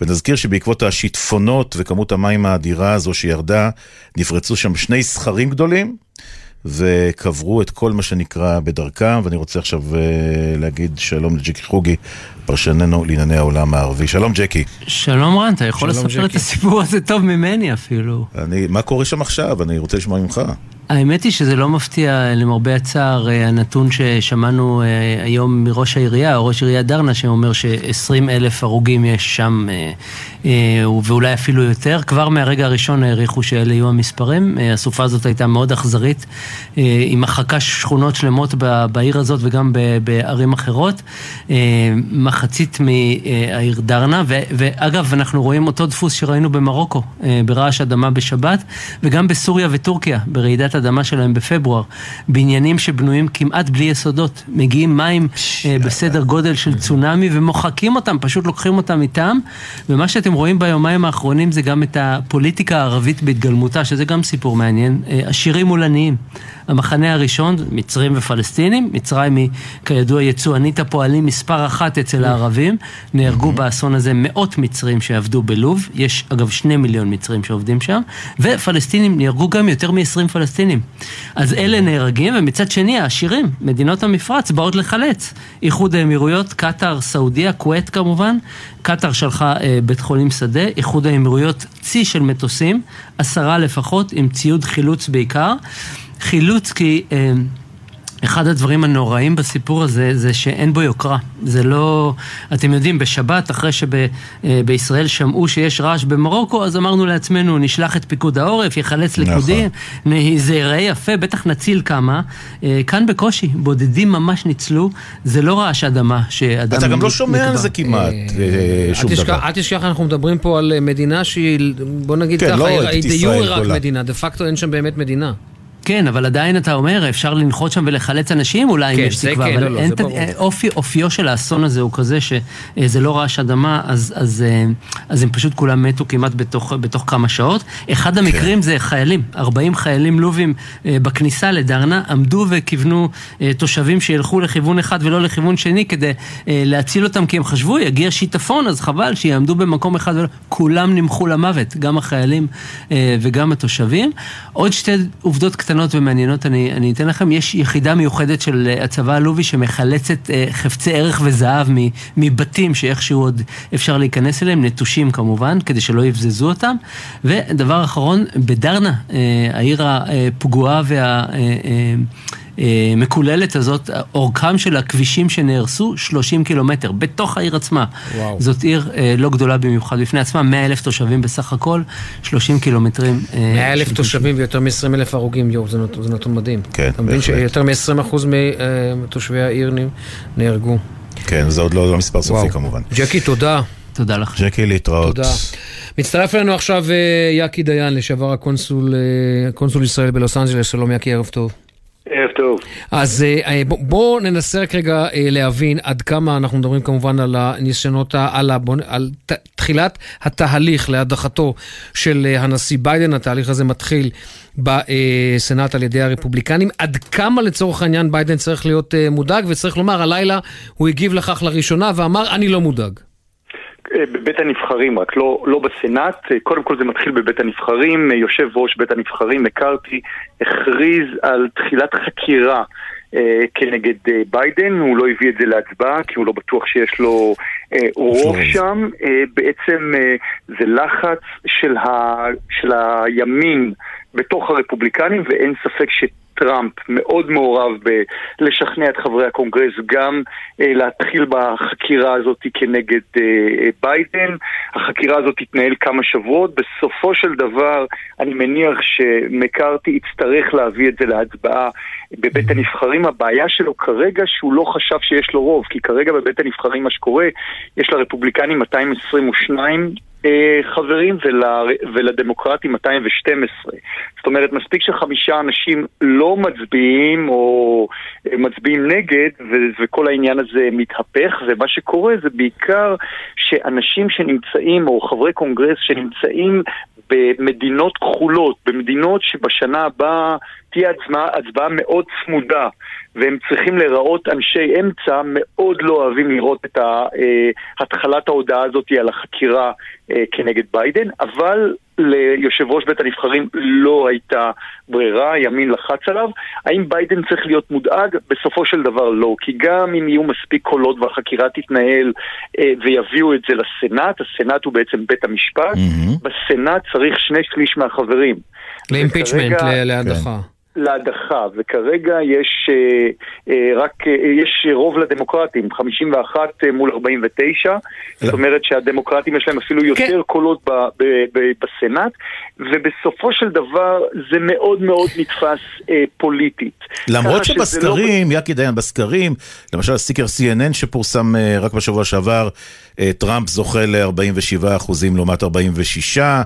ונזכיר שבעקבות השיטפונות וכמות המים האדירה הזו שירדה, נפרצו שם שני סכרים גדולים, וקברו את כל מה שנקרא בדרכם, ואני רוצה עכשיו להגיד שלום לג'קי חוגי, פרשננו לענייני העולם הערבי. שלום ג'קי. שלום רן, אתה יכול לספר ג'קי. את הסיפור הזה טוב ממני אפילו. אני, מה קורה שם עכשיו? אני רוצה לשמוע ממך. האמת היא שזה לא מפתיע, למרבה הצער, הנתון ששמענו היום מראש העירייה, ראש עיריית דרנה, שאומר ש-20 אלף הרוגים יש שם, ואולי אפילו יותר. כבר מהרגע הראשון העריכו שאלה יהיו המספרים. הסופה הזאת הייתה מאוד אכזרית, היא מחקה שכונות שלמות בעיר הזאת וגם בערים אחרות. מחצית מהעיר דרנה, ואגב, אנחנו רואים אותו דפוס שראינו במרוקו, ברעש אדמה בשבת, וגם בסוריה וטורקיה, ברעידת אדמה שלהם בפברואר. בניינים שבנויים כמעט בלי יסודות. מגיעים מים בסדר גודל של צונאמי ומוחקים אותם, פשוט לוקחים אותם איתם. ומה שאתם רואים ביומיים האחרונים זה גם את הפוליטיקה הערבית בהתגלמותה, שזה גם סיפור מעניין. עשירים מול עניים. המחנה הראשון, מצרים ופלסטינים, מצרים היא כידוע יצואנית הפועלים מספר אחת אצל הערבים, נהרגו באסון הזה מאות מצרים שעבדו בלוב, יש אגב שני מיליון מצרים שעובדים שם, ופלסטינים נהרגו גם יותר מ-20 פלסטינים. אז אלה נהרגים, ומצד שני העשירים, מדינות המפרץ, באות לחלץ. איחוד האמירויות, קטאר, סעודיה, כווית כמובן. קטאר שלחה אה, בית חולים שדה, איחוד האמירויות צי של מטוסים, עשרה לפחות, עם ציוד חילוץ בעיקר. חילוץ כי... אה, אחד הדברים הנוראים בסיפור הזה זה שאין בו יוקרה. זה לא... אתם יודעים, בשבת, אחרי שבישראל שמעו שיש רעש במרוקו, אז אמרנו לעצמנו, נשלח את פיקוד העורף, יחלץ ליכודים, נכון. זה ייראה יפה, בטח נציל כמה. אה, כאן בקושי, בודדים ממש ניצלו, זה לא רעש אדמה שאדם... אתה גם לא שומע על זה כמעט, אה, שום דבר. אל תשכח, אנחנו מדברים פה על מדינה שהיא, בוא נגיד כן, ככה, לא היא דה יורה רק מדינה, דה פקטו אין שם באמת מדינה. כן, אבל עדיין אתה אומר, אפשר לנחות שם ולחלץ אנשים אולי כן, אם יש תקווה, כן, אבל לא, לא, אין זה ת... ברור. אופי, אופיו של האסון הזה הוא כזה שזה לא רעש אדמה, אז, אז, אה, אז הם פשוט כולם מתו כמעט בתוך, בתוך כמה שעות. אחד המקרים זה חיילים, 40 חיילים לובים אה, בכניסה לדרנה, עמדו וכיוונו אה, תושבים שילכו לכיוון אחד ולא לכיוון שני כדי להציל אותם, כי הם חשבו, יגיע שיטפון, אז חבל שיעמדו במקום אחד ולא... כולם נמחו למוות, גם החיילים וגם התושבים. עוד שתי עובדות קטנות ומעניינות אני, אני אתן לכם, יש יחידה מיוחדת של אה, הצבא הלובי שמחלצת אה, חפצי ערך וזהב מבתים שאיכשהו עוד אפשר להיכנס אליהם, נטושים כמובן, כדי שלא יבזזו אותם. ודבר אחרון, בדרנה, אה, העיר הפגועה וה... מקוללת הזאת, אורכם של הכבישים שנהרסו 30 קילומטר, בתוך העיר עצמה. וואו. זאת עיר אה, לא גדולה במיוחד בפני עצמה, 100 אלף תושבים בסך הכל, 30 קילומטרים. 100 אלף תושבים ויותר מ-20 אלף הרוגים, יואו, זה, נות, זה נתון מדהים. כן, אתה מבין שיותר מ-20 אחוז מתושבי העיר נהרגו. כן, זה עוד לא, לא מספר סופי כמובן. ג'קי, תודה. תודה לך. ג'קי, להתראות. תודה. מצטרף אלינו עכשיו יאקי דיין, לשעבר הקונסול, קונסול ישראל בלוס אנג'לס, שלום יאקי, ערב טוב. ערב טוב. אז בואו בוא ננסה רק רגע להבין עד כמה אנחנו מדברים כמובן על הניסיונות, על, הבונ... על ת, תחילת התהליך להדחתו של הנשיא ביידן. התהליך הזה מתחיל בסנאט על ידי הרפובליקנים. עד כמה לצורך העניין ביידן צריך להיות מודאג, וצריך לומר, הלילה הוא הגיב לכך לראשונה ואמר, אני לא מודאג. בבית הנבחרים, רק לא, לא בסנאט. קודם כל זה מתחיל בבית הנבחרים. יושב ראש בית הנבחרים, מקארתי, הכריז על תחילת חקירה אה, כנגד אה, ביידן. הוא לא הביא את זה להצבעה, כי הוא לא בטוח שיש לו אה, רוב שם. אה, בעצם אה, זה לחץ של, ה, של הימין בתוך הרפובליקנים, ואין ספק ש... טראמפ מאוד מעורב בלשכנע את חברי הקונגרס גם אה, להתחיל בחקירה הזאת כנגד אה, ביידן. החקירה הזאת תתנהל כמה שבועות. בסופו של דבר, אני מניח שמקארתי יצטרך להביא את זה להצבעה בבית הנבחרים. הבעיה שלו כרגע שהוא לא חשב שיש לו רוב, כי כרגע בבית הנבחרים מה שקורה, יש לרפובליקנים 222 חברים ול, ולדמוקרטים 212. זאת אומרת, מספיק שחמישה אנשים לא מצביעים או מצביעים נגד ו- וכל העניין הזה מתהפך ומה שקורה זה בעיקר שאנשים שנמצאים או חברי קונגרס שנמצאים במדינות כחולות, במדינות שבשנה הבאה תהיה הצבעה מאוד צמודה והם צריכים להיראות אנשי אמצע, מאוד לא אוהבים לראות את התחלת ההודעה הזאת על החקירה כנגד ביידן, אבל ליושב ראש בית הנבחרים לא הייתה ברירה, הימין לחץ עליו. האם ביידן צריך להיות מודאג? בסופו של דבר לא, כי גם אם יהיו מספיק קולות והחקירה תתנהל אה, ויביאו את זה לסנאט, הסנאט הוא בעצם בית המשפט, mm-hmm. בסנאט צריך שני שליש מהחברים. לאימפיצ'מנט, להדחה. כן. להדחה, וכרגע יש אה, אה, רק, אה, יש רוב לדמוקרטים, 51 מול 49, זאת אומרת שהדמוקרטים יש להם אפילו יותר כן. קולות ב, ב, ב, בסנאט, ובסופו של דבר זה מאוד מאוד נתפס אה, פוליטית. למרות שבסקרים, לא... יאקי דיין, בסקרים, למשל הסקר CNN שפורסם אה, רק בשבוע שעבר, אה, טראמפ זוכה ל-47 אחוזים לעומת 46, אה,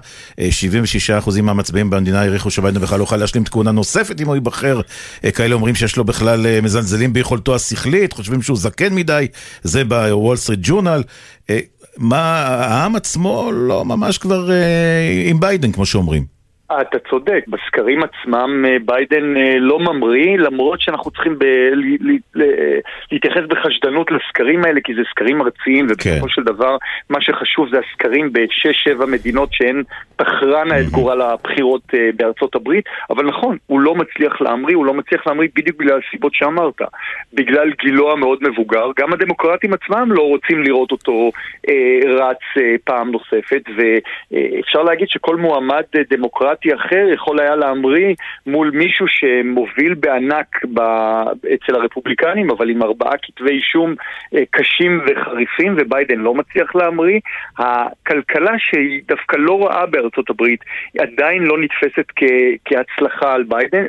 76 אחוזים מהמצביעים במדינה העריכו שביידן בכלל לא יוכל להשלים כהונה נוספת אם הוא ייבחר. אה, כאלה אומרים שיש לו בכלל אה, מזלזלים ביכולתו השכלית, חושבים שהוא זקן מדי, זה בוול סטריט ג'ורנל. אה, מה, העם עצמו לא ממש כבר עם ביידן, כמו שאומרים. אתה צודק, בסקרים עצמם אה, ביידן אה, לא ממריא, למרות שאנחנו צריכים ב- ל- ל- להתייחס בחשדנות לסקרים האלה, כי זה סקרים ארציים, ובסופו כן. של דבר מה שחשוב זה הסקרים בשש-שבע מדינות שהן תחרנה את גורל הבחירות אה, בארצות הברית, אבל נכון, הוא לא מצליח להמריא, הוא לא מצליח להמריא בדיוק בגלל הסיבות שאמרת. בגלל גילו המאוד מבוגר, גם הדמוקרטים עצמם לא רוצים לראות אותו אה, רץ אה, פעם נוספת, ואפשר להגיד שכל מועמד אה, דמוקרטי אחר יכול היה להמריא מול מישהו שמוביל בענק ב... אצל הרפובליקנים, אבל עם ארבעה כתבי אישום אה, קשים וחריפים, וביידן לא מצליח להמריא. הכלכלה שהיא דווקא לא רעה בארצות הברית, עדיין לא נתפסת כ... כהצלחה על ביידן,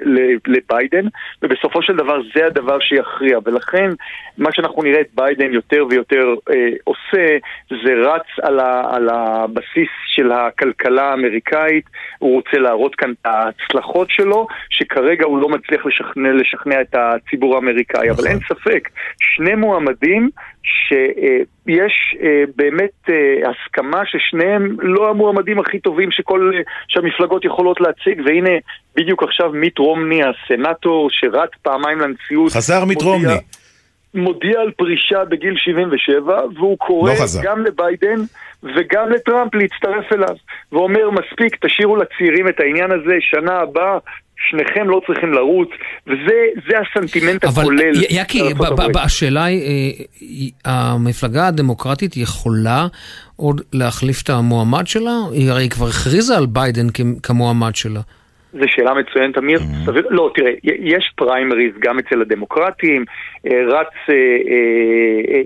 לביידן, ובסופו של דבר זה הדבר שיכריע, ולכן מה שאנחנו נראה את ביידן יותר ויותר אה, עושה, זה רץ על, ה... על הבסיס של הכלכלה האמריקאית, הוא רוצה להראות כאן את ההצלחות שלו, שכרגע הוא לא מצליח לשכנע, לשכנע את הציבור האמריקאי, אבל אין ספק, שני מועמדים שיש אה, באמת אה, הסכמה ששניהם לא המועמדים הכי טובים שכל, אה, שהמפלגות יכולות להציג, והנה בדיוק עכשיו מיט רומני, הסנאטור שרץ פעמיים לנשיאות, חזר מיט רומני. מודיע על פרישה בגיל 77, והוא קורא לא חזר. גם לביידן וגם לטראמפ להצטרף אליו. ואומר, מספיק, תשאירו לצעירים את העניין הזה, שנה הבאה, שניכם לא צריכים לרוץ, וזה זה הסנטימנט אבל הכולל. י- יקי, השאלה היא, אה, היא- המפלגה הדמוקרטית יכולה עוד להחליף את המועמד שלה? היא הרי כבר הכריזה על ביידן כמועמד שלה. זו שאלה מצוינת, אמיר. Mm. סביר, לא, תראה, יש פריימריז גם אצל הדמוקרטים, אה, רץ, אה,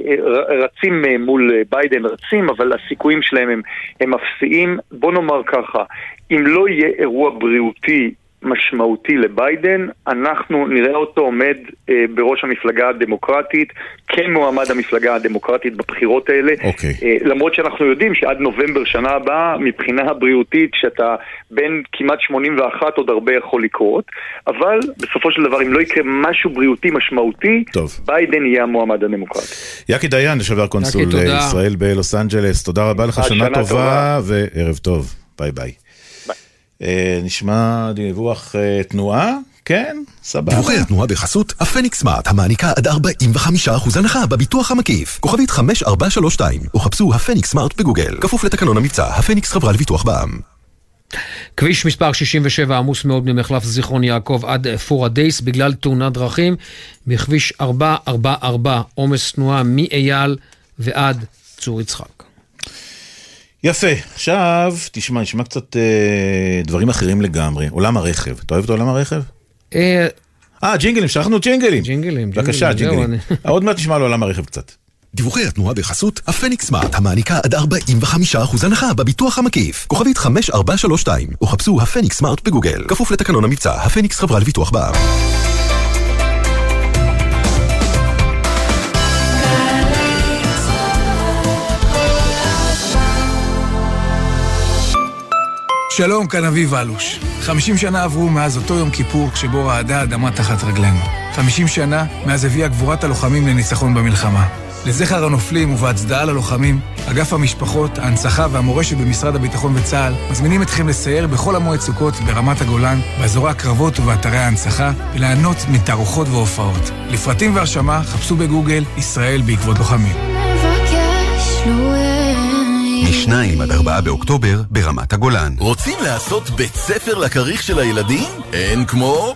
אה, רצים מול ביידן, רצים, אבל הסיכויים שלהם הם, הם אפסיים. בוא נאמר ככה, אם לא יהיה אירוע בריאותי משמעותי לביידן, אנחנו נראה אותו עומד אה, בראש המפלגה הדמוקרטית, כמועמד המפלגה הדמוקרטית בבחירות האלה. אוקיי. אה, למרות שאנחנו יודעים שעד נובמבר שנה הבאה, מבחינה הבריאותית, שאתה בין כמעט 81 עוד הרבה יכול לקרות, אבל בסופו של דבר, אם לא יקרה משהו בריאותי משמעותי, טוב. ביידן יהיה המועמד הדמוקרטי. יקי דיין, לשעבר קונסול. ישראל בלוס אנג'לס, תודה רבה לך, שנה שנה טובה טובה. וערב טוב. ביי ביי. אה, נשמע דיווח אה, תנועה? כן, סבבה. דיווחי התנועה בחסות הפניקס סמארט, המעניקה עד 45% הנחה בביטוח המקיף. כוכבית 5432, או חפשו הפניקס סמארט בגוגל. כפוף לתקנון המבצע, הפניקס חברה לביטוח בע"מ. כביש מספר 67 עמוס מאוד ממחלף זיכרון יעקב עד פוריידיס בגלל תאונת דרכים בכביש 444 עומס תנועה מאייל ועד צור יצחק. יפה, עכשיו תשמע, נשמע קצת אה, דברים אחרים לגמרי. עולם הרכב, אתה אוהב את עולם הרכב? אה, אה, ג'ינגלים, שכחנו ג'ינגלים. ג'ינגלים, בבקשה, ג'ינגלים, זהו, ג'ינגלים. אה, עוד מעט נשמע על עולם הרכב קצת. דיווחי התנועה בחסות הפניקס סמארט, המעניקה עד 45% הנחה בביטוח המקיף. כוכבית 5432, או חפשו הפניקס סמארט בגוגל. כפוף לתקנון המבצע, הפניקס חברה לביטוח בע"מ. שלום, כאן אביב אלוש. 50 שנה עברו מאז אותו יום כיפור כשבו רעדה האדמה תחת רגלינו. 50 שנה מאז הביאה גבורת הלוחמים לניצחון במלחמה. לזכר הנופלים ובהצדעה ללוחמים, אגף המשפחות, ההנצחה והמורשת במשרד הביטחון וצה"ל מזמינים אתכם לסייר בכל המועד סוכות ברמת הגולן, באזורי הקרבות ובאתרי ההנצחה, וליהנות מתערוכות והופעות. לפרטים והרשמה חפשו בגוגל ישראל בעקבות לוחמים. מ-2 עד 4 באוקטובר ברמת הגולן. רוצים לעשות בית ספר לכריך של הילדים? אין כמו...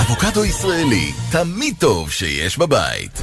אבוקדו ישראלי, תמיד טוב שיש בבית.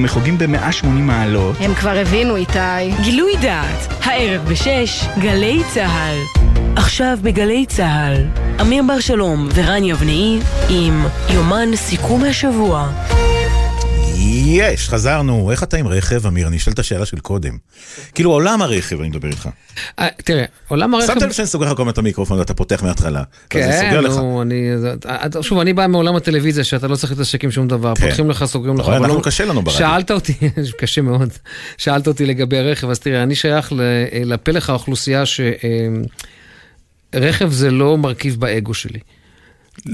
כשהם חוגים ב-180 מעלות. הם כבר הבינו, איתי. גילוי דעת, הערב בשש, גלי צה"ל. עכשיו בגלי צה"ל, אמיר בר שלום ורן יבנאי עם יומן סיכום השבוע. יש, חזרנו. איך אתה עם רכב, אמיר? אני אשאל את השאלה של קודם. כאילו, עולם הרכב, אני מדבר איתך. אה, תראה, עולם הרכב... שמת לב שאני סוגר לך כל הזמן את המיקרופון ואתה פותח מההתחלה. כן, נו, אני... שוב, אני בא מעולם הטלוויזיה, שאתה לא צריך להתעסק עם שום דבר. כן. פותחים לך, סוגרים לך. אבל אנחנו לא- קשה לנו ברדיו. שאלת אותי, [laughs] קשה מאוד, שאלת אותי לגבי רכב, אז תראה, אני שייך לפלח האוכלוסייה שרכב זה לא מרכיב באגו שלי.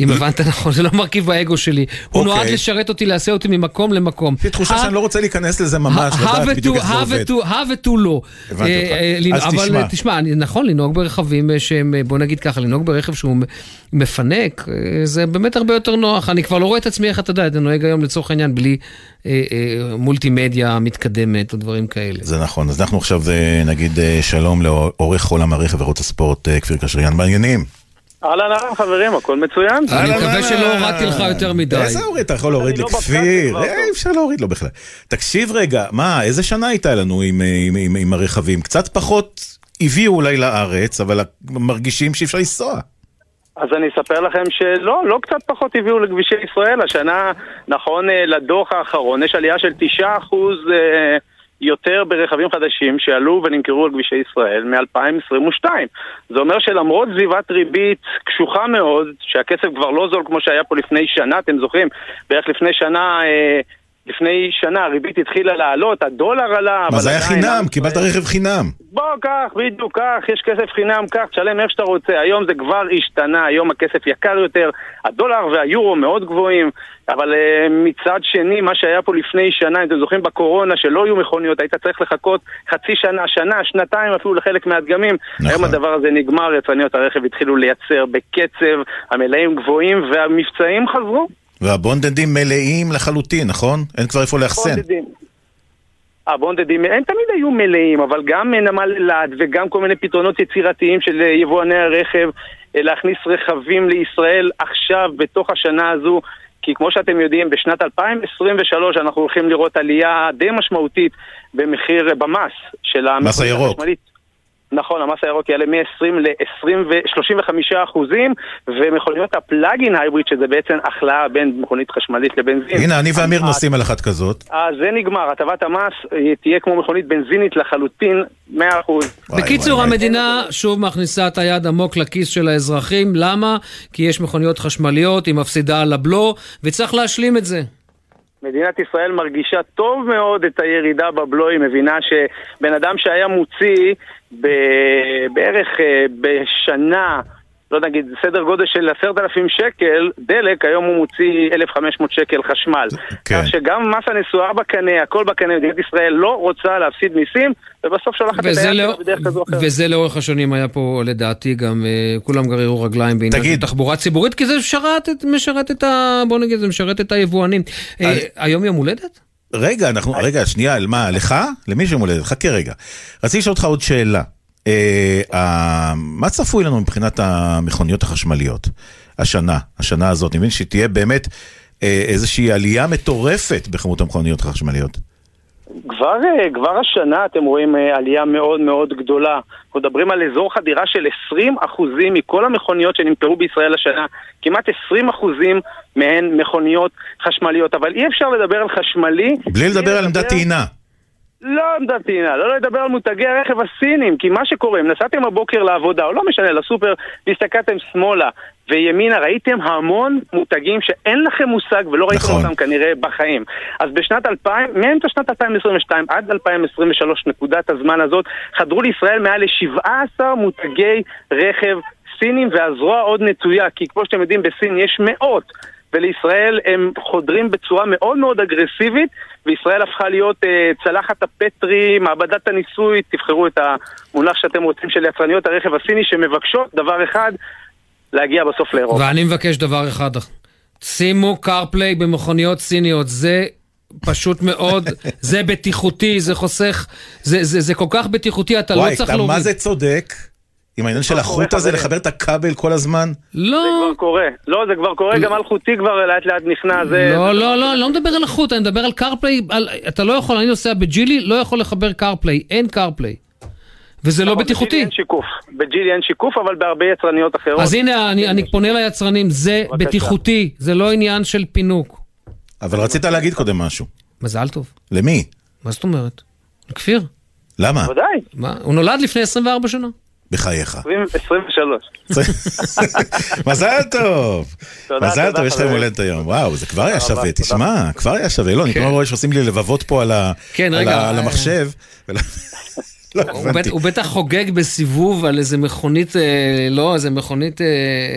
אם הבנת נכון, זה לא מרכיב באגו שלי. הוא אוקיי. נועד לשרת אותי, להסיע אותי ממקום למקום. יש לי תחושה שאני לא רוצה להיכנס לזה ממש, לדעת בדיוק איך זה עובד. הא ותו לא. הבנתי אה, אותך. אה, אז אבל תשמע. אה, תשמע, נכון, לנהוג ברכבים אה, שהם, בוא נגיד ככה, לנהוג ברכב שהוא מפנק, זה באמת הרבה יותר נוח. אני כבר לא רואה את עצמי, איך אתה יודע, אתה נוהג היום לצורך העניין בלי מולטימדיה מתקדמת או דברים כאלה. זה נכון, אז אנחנו עכשיו נגיד שלום לעורך עולם הרכב וערוץ הספורט, כפיר קשריאן, בעניינים. אהלן אהלן חברים, הכל מצוין. אני מקווה שלא הורדתי לך יותר מדי. איזה הוריד? אתה יכול להוריד לא לכפיר, בפקק כבר, אה, אי אפשר להוריד לו בכלל. תקשיב רגע, מה, איזה שנה הייתה לנו עם, אה, הרכבים? קצת פחות הביאו אולי לארץ, אבל מרגישים שאי אפשר לנסוע. אז אני אספר לכם שלא, לא קצת פחות הביאו לכבישי ישראל. השנה, נכון אה, לדוח האחרון, יש עלייה של 9% אה, יותר ברכבים חדשים שעלו ונמכרו על כבישי ישראל מ-2022. זה אומר שלמרות סביבת ריבית קשוחה מאוד, שהכסף כבר לא זול כמו שהיה פה לפני שנה, אתם זוכרים? בערך לפני שנה... אה, לפני שנה הריבית התחילה לעלות, הדולר עלה, מה זה היה חינם? קיבלת רכב חינם. בוא, קח, בדיוק, קח, יש כסף חינם, קח, תשלם איך שאתה רוצה. היום זה כבר השתנה, היום הכסף יקר יותר, הדולר והיורו מאוד גבוהים, אבל uh, מצד שני, מה שהיה פה לפני שנה, אם אתם זוכרים בקורונה, שלא היו מכוניות, היית צריך לחכות חצי שנה, שנה, שנתיים אפילו לחלק מהדגמים. נכון. היום הדבר הזה נגמר, יצרניות הרכב התחילו לייצר בקצב, המלאים גבוהים והמבצעים חזרו. והבונדדים מלאים לחלוטין, נכון? אין כבר איפה לאחסן. בונדדים. הבונדדים, הם תמיד היו מלאים, אבל גם נמל אילת וגם כל מיני פתרונות יצירתיים של אה, יבואני הרכב אה, להכניס רכבים לישראל עכשיו, בתוך השנה הזו, כי כמו שאתם יודעים, בשנת 2023 אנחנו הולכים לראות עלייה די משמעותית במחיר, אה, במס של המכונית הירוק. החשמלית. נכון, המס הירוק יעלה מ-20 ל-35 אחוזים, ומכוניות הפלאגין הייבריד, שזה בעצם החלאה בין מכונית חשמלית לבנזין. הנה, אני ואמיר נוסעים על אחת כזאת. אז זה נגמר, הטבת המס אה, תהיה כמו מכונית בנזינית לחלוטין, 100%. בקיצור, המדינה שוב מכניסה את היד עמוק לכיס של האזרחים. למה? כי יש מכוניות חשמליות, היא מפסידה על הבלו, וצריך להשלים את זה. מדינת ישראל מרגישה טוב מאוד את הירידה בבלו, היא מבינה שבן אדם שהיה מוציא בערך אה, בשנה, לא נגיד, סדר גודל של עשרת אלפים שקל, דלק, היום הוא מוציא 1,500 שקל חשמל. כן. כך שגם מס הנסועה בקנה, הכל בקנה, מדינת ישראל לא רוצה להפסיד מיסים, ובסוף שולחת את וזה, היד לא, בדרך כזו אחרת. וזה לאורך השנים היה פה, לדעתי, גם אה, כולם גררו רגליים בעניין של תחבורה ציבורית, כי זה משרת את, משרת את ה... בוא נגיד, זה משרת את היבואנים. אה, היום יום הולדת? רגע, אנחנו, רגע, שנייה, מה, לך? למי שיום הולדת? חכה רגע. רציתי לשאול אותך עוד שאלה. אה, מה צפוי לנו מבחינת המכוניות החשמליות השנה, השנה הזאת? אני מבין שתהיה באמת אה, איזושהי עלייה מטורפת בכמות המכוניות החשמליות. כבר, אה, כבר השנה אתם רואים אה, עלייה מאוד מאוד גדולה. אנחנו מדברים על אזור חדירה של 20% מכל המכוניות שנמכרו בישראל השנה. כמעט 20% מהן מכוניות חשמליות, אבל אי אפשר לדבר על חשמלי. בלי לדבר על עמדת טעינה. לא עמדת טעינה, לא לדבר על מותגי הרכב הסינים, כי מה שקורה, אם נסעתם הבוקר לעבודה, או לא משנה, לסופר, והסתכלתם שמאלה וימינה, ראיתם המון מותגים שאין לכם מושג ולא ראיתם נכון. אותם כנראה בחיים. אז בשנת 2000, מאמצע שנת 2022 עד 2023, נקודת הזמן הזאת, חדרו לישראל מעל ל-17 מותגי רכב סינים, והזרוע עוד נטויה, כי כמו שאתם יודעים, בסין יש מאות. ולישראל הם חודרים בצורה מאוד מאוד אגרסיבית, וישראל הפכה להיות אה, צלחת הפטרי, מעבדת הניסוי, תבחרו את המונח שאתם רוצים של יצרניות הרכב הסיני, שמבקשות דבר אחד, להגיע בסוף לאירופה. ואני מבקש דבר אחד, שימו CarPlay במכוניות סיניות, זה פשוט מאוד, [laughs] זה בטיחותי, זה חוסך, זה, זה, זה כל כך בטיחותי, אתה וואי, לא צריך אתה להוריד. מה זה צודק? עם העניין של החוט הזה, לחבר את הכבל כל הזמן? לא. זה כבר קורה. לא, זה כבר קורה, גם אלחוטי כבר לאט לאט נכנע. זה... לא, לא, לא, אני לא מדבר על החוט, אני מדבר על CarPlay, על, אתה לא יכול, אני נוסע בג'ילי, לא יכול לחבר CarPlay, אין CarPlay. וזה לא בטיחותי. בג'ילי אין שיקוף. בג'ילי אין שיקוף, אבל בהרבה יצרניות אחרות. אז הנה, אני, אני פונה ליצרנים, זה בבקשה. בטיחותי, זה לא עניין של פינוק. אבל רצית להגיד קודם משהו. מזל טוב. למי? מה זאת אומרת? לכפיר. למה? ודאי. מה? הוא נולד לפני 24 שנה. בחייך. 23. [laughs] מזל טוב. מזל טוב, יש חברים. הולדת היום. וואו, זה כבר היה שווה. תשמע, כבר היה שווה. לא, אני כן. כבר רואה שעושים לי לבבות פה על כן, אה, המחשב. [laughs] לא הוא הבנתי. בטח- הוא בטח חוגג בסיבוב על איזה מכונית, אה, לא, איזה מכונית אה,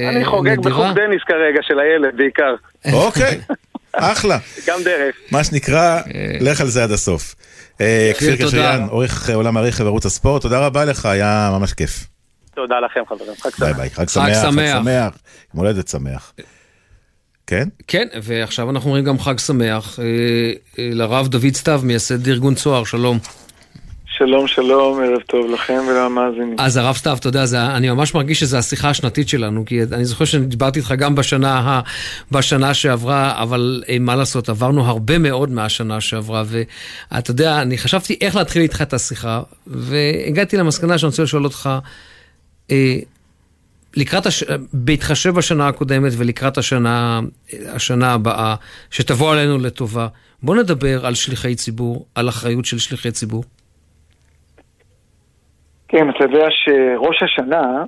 אני חוגג נדירה. בחוג דניס כרגע, של הילד בעיקר. אוקיי, [laughs] אחלה. גם דרך. מה שנקרא, לך על זה עד הסוף. אה, כפיר. קשריאן, עורך אה, עולם הרכב ערוץ הספורט, תודה רבה לך, היה ממש כיף. תודה לכם חברים, חג ביי שמח. ביי, חג שמח, חג שמח. יום הולדת שמח. כן? כן, ועכשיו אנחנו אומרים גם חג שמח אה, אה, לרב דוד סתיו, מייסד ארגון צוהר, שלום. שלום, שלום, ערב טוב לכם ולמאזינים. אז הרב סתיו, אתה יודע, זה, אני ממש מרגיש שזו השיחה השנתית שלנו, כי אני זוכר שדיברתי איתך גם בשנה, בשנה שעברה, אבל אה, מה לעשות, עברנו הרבה מאוד מהשנה שעברה, ואתה יודע, אני חשבתי איך להתחיל איתך את השיחה, והגעתי למסקנה שאני רוצה לשאול אותך, אה, לקראת, הש... בהתחשב בשנה הקודמת ולקראת השנה, השנה הבאה, שתבוא עלינו לטובה, בוא נדבר על שליחי ציבור, על אחריות של שליחי ציבור. כן, אתה יודע שראש השנה,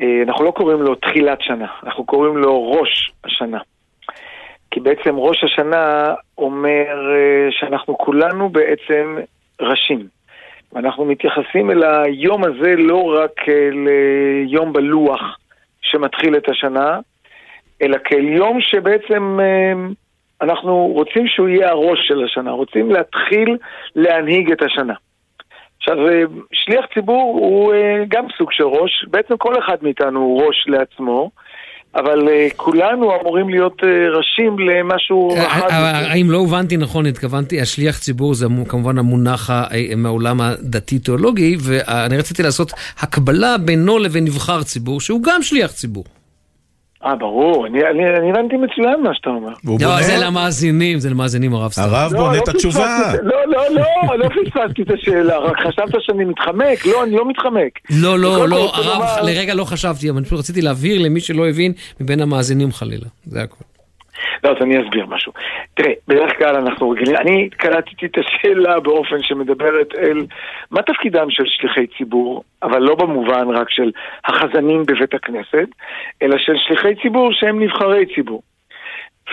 אה, אנחנו לא קוראים לו תחילת שנה, אנחנו קוראים לו ראש השנה. כי בעצם ראש השנה אומר אה, שאנחנו כולנו בעצם ראשים. ואנחנו מתייחסים אל היום הזה לא רק כאל אה, בלוח שמתחיל את השנה, אלא כאל יום שבעצם אנחנו רוצים שהוא יהיה הראש של השנה, רוצים להתחיל להנהיג את השנה. עכשיו, אה, שליח ציבור הוא אה, גם סוג של ראש, בעצם כל אחד מאיתנו הוא ראש לעצמו, אבל אה, כולנו אמורים להיות אה, ראשים למשהו יותר. האם לא הובנתי נכון, התכוונתי, השליח ציבור זה מו- כמובן המונח מהעולם הדתי-תיאולוגי, ואני רציתי לעשות הקבלה בינו לבין נבחר ציבור, שהוא גם שליח ציבור. אה, ברור, אני, אני, אני הבנתי מצוין מה שאתה אומר. לא, זה למאזינים, זה למאזינים הרב סתיו. הרב לא, לא פספסתי את- לא, לא, לא, לא פספסתי את השאלה, רק חשבת שאני מתחמק, לא, אני לא מתחמק. לא, לא, לא, הרב, לרגע לא חשבתי, אבל פשוט רציתי להבהיר למי שלא הבין מבין המאזינים חלילה. זה הכול. לא, אז אני אסביר משהו. תראה, בדרך כלל אנחנו רגילים, אני קלטתי את השאלה באופן שמדברת אל מה תפקידם של שליחי ציבור, אבל לא במובן רק של החזנים בבית הכנסת, אלא של שליחי ציבור שהם נבחרי ציבור.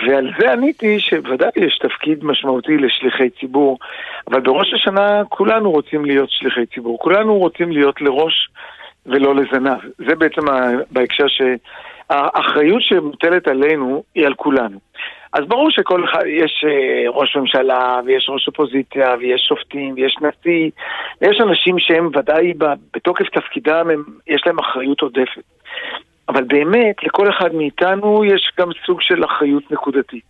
ועל זה עניתי שוודאי יש תפקיד משמעותי לשליחי ציבור, אבל בראש השנה כולנו רוצים להיות שליחי ציבור, כולנו רוצים להיות לראש ולא לזנב. זה בעצם בהקשר שהאחריות שמוטלת עלינו היא על כולנו. אז ברור שכל אחד, יש אה, ראש ממשלה, ויש ראש אופוזיציה, ויש שופטים, ויש נשיא, ויש אנשים שהם ודאי בתוקף תפקידם, הם, יש להם אחריות עודפת. אבל באמת, לכל אחד מאיתנו יש גם סוג של אחריות נקודתית.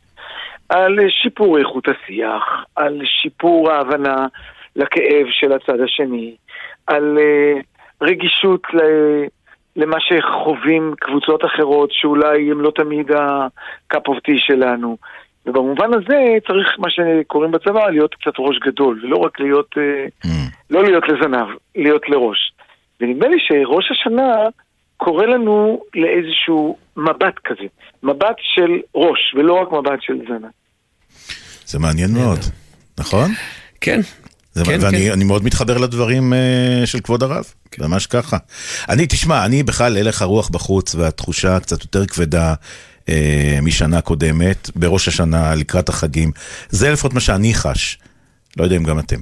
על שיפור איכות השיח, על שיפור ההבנה לכאב של הצד השני, על אה, רגישות ל- למה שחווים קבוצות אחרות, שאולי הם לא תמיד ה-cup of tea שלנו. ובמובן הזה צריך מה שקוראים בצבא להיות קצת ראש גדול, ולא רק להיות, אה, לא להיות לזנב, להיות לראש. ונדמה לי שראש השנה קורא לנו לאיזשהו מבט כזה, מבט של ראש, ולא רק מבט של זנב. זה מעניין מאוד, נכון? כן. זה כן, ואני כן. אני מאוד מתחבר לדברים אה, של כבוד הרב, ממש ככה. אני, תשמע, אני בכלל הלך הרוח בחוץ והתחושה קצת יותר כבדה אה, משנה קודמת, בראש השנה, לקראת החגים. זה לפחות מה שאני חש. לא יודע אם גם אתם.